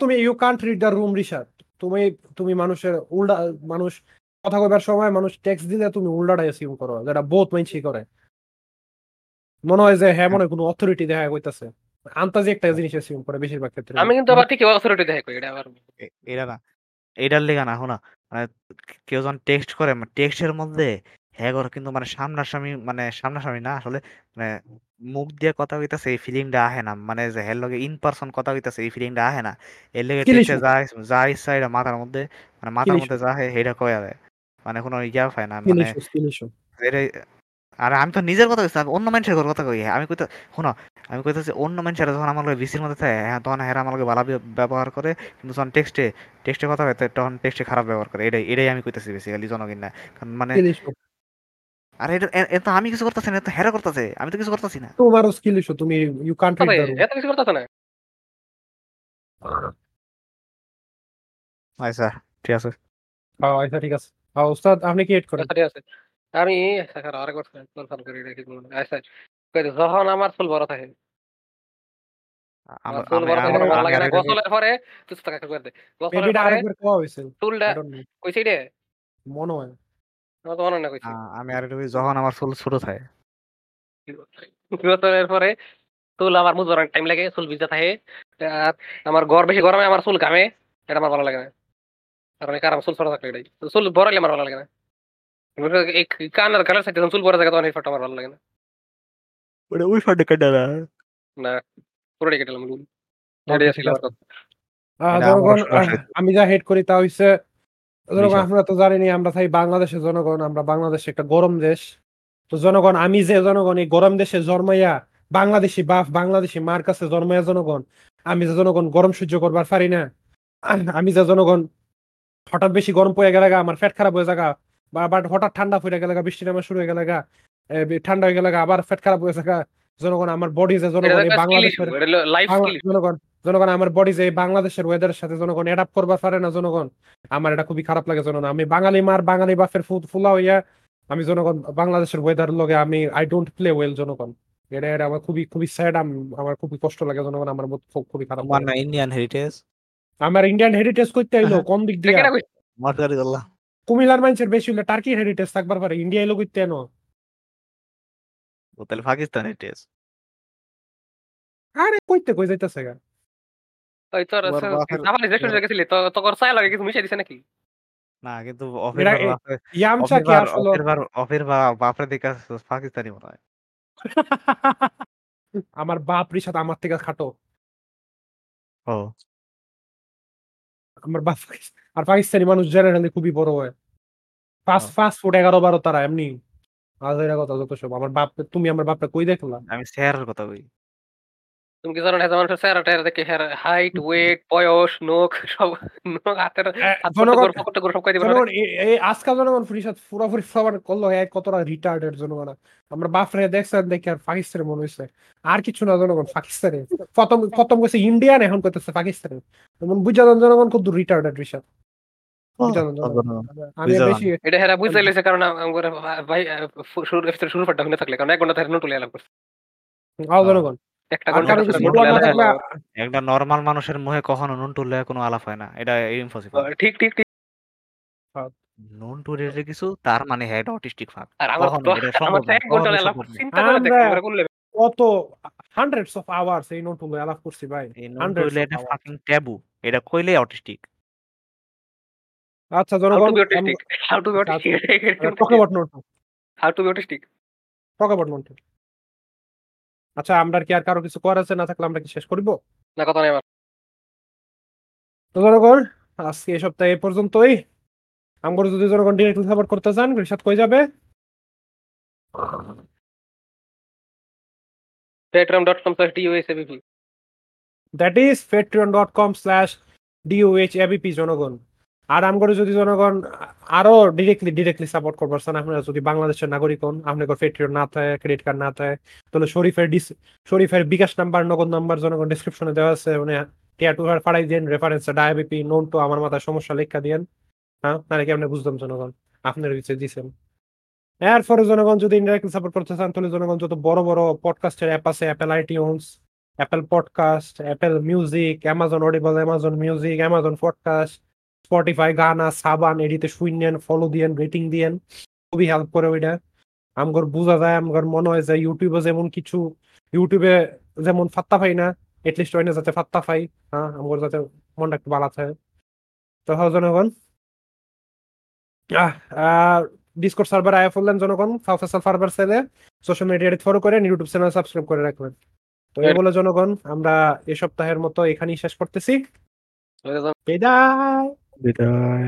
তুমি you can't read the room Rishad. তুমি তুমি মানুষের উল্টা মানুষ কথা কইবার সময় মানুষ টেক্সট দিলে তুমি উল্টাটা অ্যাসিউম করো যেটা বহুত মাইনসি করে। মনে হয় যে হ্যাঁ মনে কোনো অথরিটি দেখা কইতাছে। আন্তাজি একটা জিনিস অ্যাসিউম করে বেশিরভাগ ক্ষেত্রে। আমি কিন্তু আবার ঠিকই অথরিটি দেখে কই এটা আবার এটা না এটার লেগা না শোনা মানে কেউ যখন টেক্সট করে টেক্সটের মধ্যে হ্যাঁ করে কিন্তু মানে সামনাসামনি মানে সামনাসামনি না আসলে মানে মুখ দিয়ে কথা কইতাছে এই ফিলিংটা আহে না। মানে যে হের লগে ইন পারসন কথা কইতাছে এই ফিলিংটা আহে না। এর লেগে টেক্সটে. যা যা ইচ্ছা এটা মাথার মধ্যে মানে মাথার মধ্যে যা হয় সেটা কয়া দেয় মানে কোনো ইয়া পায় না মানে এটা আরে আমি তো নিজের কথা কইছি অন্য মানুষের কথা কই আমি কইতে শোনো আমি কইতেছি অন্য মানুষেরা যখন আমার লগে বিসির মধ্যে থাকে হ্যাঁ তখন হেরা আমার লগে ভালো ব্যবহার করে কিন্তু যখন টেক্সটে টেক্সটে কথা তে- তখন টেক্সটে খারাপ ব্যবহার করে এটাই এটাই আমি কইতেছি বেসিক্যালি জনগণ না। কারণ মানে আরে এটা তো আমি কিছু করতেছি না এ তো হেরা করতেছে আমি তো কিছু করতেছি না। তোমারও স্কিল ইস্যু তুমি ইউ কান্ট এত কিছু করতেছ না। আচ্ছা ঠিক আছে। আচ্ছা ঠিক আছে। হ্যাঁ আপনি কি এড করেন? আছে। আমি আচ্ছা আরেকবার কনফার্ম করি যখন আমার ফুল বড় থাকে। আমার আমার চুল বড় থাকে আমার- গোসলের পরে দে গোসলের পরে. কইছি রে মনে হয় মনে আমি আর যখন চুল ছোট থাকে। গোসলের পরে চুল মুজ টাইম লাগে চুল ভিজা থাকে। আর আমার ঘর বেশি গরমে আমার চুল ঘামে এটা আমার ভালো লাগে না। কারণ এই চুল ছোট থাকলে এটাই চুল বড় আমার ভালো লাগে না এই কান আর কালার সাইড চুল বড় থাকে তখন এই ফটো আমার ভালো লাগে না ওটা ওই ফাটে কাটা না না পুরো কেটে দিলাম এটাই ছিল আমার কথা। আহ, এটা জনগণ আমারও সমস্যা আহ, হয়েছে। আমি যা হেড করি তা হইছে আমরা তো জানি আমরা থাকি বাংলাদেশের জনগণ আমরা বাংলাদেশ একটা গরম দেশ তো জনগণ আমি যে জনগণ এই গরম দেশে জন্মাইয়া বাংলাদেশি বাপ বাংলাদেশি মার কাছে জন্মাইয়া জনগণ আমি যে জনগণ গরম সহ্য করবার পারি না আমি যে জনগণ হঠাৎ বেশি গরম পড়ে গেলে গা, আমার পেট খারাপ হয়ে যাগা বা বাট হঠাৎ ঠান্ডা পড়ে গেলে গা, বৃষ্টি নামা শুরু হয়ে গেলে গা, ঠান্ডা হয়ে গেলে গা, আবার পেট খারাপ হয়ে থাকা জনগণ আমার বডি যে জনগণ বাংলাদেশের। জনগণ জনগণ আমার বডি যে বাংলাদেশের ওয়েদারের সাথে জনগণ অ্যাডাপ্ট করবার পারে না জনগণ আমার এটা খুবই খারাপ লাগে জনগণ আমি বাঙালি মার বাঙালি বাপের ফু- ফুলা হইয়া আমি জনগণ বাংলাদেশের ওয়েদার লগে আমি আই ডোন্ট প্লে ওয়েল জনগণ এটা এটা আমার খুবই খুবই স্যাড আমার খুবই কষ্ট লাগে জনগণ আমার খুবই খারাপ ইন্ডিয়ান হেরিটেজ আমার ইন্ডিয়ান হেরিটেজ করতে আইলো কোন দিক দিয়ে? মার্কারি আল্লাহ কুমিল্লার মানুষের বেশি হলে টার্কি হেরিটেজ থাকবার পারে ইন্ডিয়া এলো করতে এনো তাহলে পাকিস্তান হেরিটেজ আরে কইতে কই যাইতেছে গা। ওই তোর বাপের- জাপানি রেস্টুরেন্টে গেছিলি তো তোর চাই লাগে কিছু মিশাই দিছে নাকি? না কিন্তু অফের ইয়ামচা কি আসলে? অফের অফের বাপরে দেখা পাকিস্তানি মনে হয়। [LAUGHS] আমার বাপ রিসাদ আমার থেকে খাটো। ও। আমার বাপ আর পাকিস্তানি মানুষ জেনারেলি খুবই বড় হয়। ফাস্ট ফাস্ট ফুড এগারো বারো তারা এমনি। আজেরা কথা যত সব। আমার বাপ তুমি আমার বাপটা কই দেখলা? আমি শেয়ারের কথা কই। তুমি কি জানো না মানুষের চেহারা টেহারা দেখে হ্যার হাইট ওয়েট বয়স নখ সব নখ হাতের জনগণ এই আজকাল জনগণ ফরিসাদ পুরোপুরি সবার করল এক কতটা রিটার্ডেড জনগণ। আমার বাপ রে দেখছেন দেখে আর পাকিস্তানে মনে হয়েছে আর কিছু না জনগণ পাকিস্তানে প্রথম প্রথম কইছে ইন্ডিয়ান এখন কইতেছে পাকিস্তানে যেমন বুঝাদন জনগণ খুব রিটার্ডেড এটা হেরা বুঝতে লেছে কারণ ভাই শুরু শুরু ফাটা হইনা থাকলে কারণ এক ঘণ্টা ধরে নোট জনগণ। একটা নর্মাল মানুষের মুখে কখনো নুন টুললে কোনো আলাপ হয় না। এটা ইম্পসিবল ঠিক ঠিক ঠিক। কিছু তার মানে হেড অটিস্টিক ফাঁক আর আমার তো আমার এক ঘণ্টা। চিন্তা করে দেখতে? কত হান্ড্রেডস অফ আওয়ার্স এই আলাপ করছি ভাই। এটা ফাকিং ট্যাবু এটা কইলে অটিস্টিক আচ্ছা জনগণ to be autistic? How to be আচ্ছা, autistic? Talk about note How to be autistic? Talk about আচ্ছা আমরা কি আর কারও কিছু করার আছে? না থাকলে আমরা কি শেষ করব? না কথা নেই তো জনগণ আজকে এই সপ্তাহে এই পর্যন্তই। আমরা যদি জনগণ ডিরেক্টলি সাপোর্ট করতে চান রিসাদ কই যাবে? Patreon.com slash Patreon dot com slash DOH ABP জনগণ। আর আমগরে যদি জনগণ আরও ডিরেক্টলি ডিরেক্টলি সাপোর্ট করবার চান, আপনারা যদি বাংলাদেশের নাগরিক হন, আপনাদের পেট্রিয়ন না থাকে ক্রেডিট কার্ড না থাকে, তাহলে শরীফের শরীফের বিকাশ নাম্বার, নগদ নাম্বার জনগণ ডিসক্রিপশনে দেওয়া আছে মানে টিয়া টু ফাড়াই দিন রেফারেন্স ডায়াবিপি নোন তো আমার মাথায় সমস্যা লেখা দিয়েন হ্যাঁ? নাহলে কেমনে বুঝতাম জনগণ? আপনার বিষয়ে দিছেন। এরপরে জনগণ যদি ইন্টারেক্টিভ সাপোর্ট করতে চান, তাহলে জনগণ যত বড় বড় পডকাস্টের অ্যাপ আছে Apple iTunes Apple podcast Apple music Amazon Audible Amazon music Amazon podcast Spotify Gaana Saavn এডিতে শুনেন ফলো দিয়েন রেটিং দিয়েন খুবই হেল্প করে ওইটা। আমগর বোঝা যায় আমগর মনে হয় যে ইউটিউবে যেমন কিছু ইউটিউবে যেমন ফাত্তা পাই না এটলিস্ট ওইনা যাতে ফাত্তা পাই হ্যাঁ আমগর যাতে মনটা একটু ভালো থাকে। তো হ্যাঁ জনগণ। আহ ডিসকর্ড সার্ভার আয়া ফেললেন জনগণ ফাফেসাল ফার্ভার সেলে সোশ্যাল মিডিয়াতে ফলো করেন ইউটিউব চ্যানেল সাবস্ক্রাইব করে রাখবেন। তো এই বলে জনগণ আমরা এ সপ্তাহের মতো এখানেই শেষ করতেছি। বিদায়। বিদায়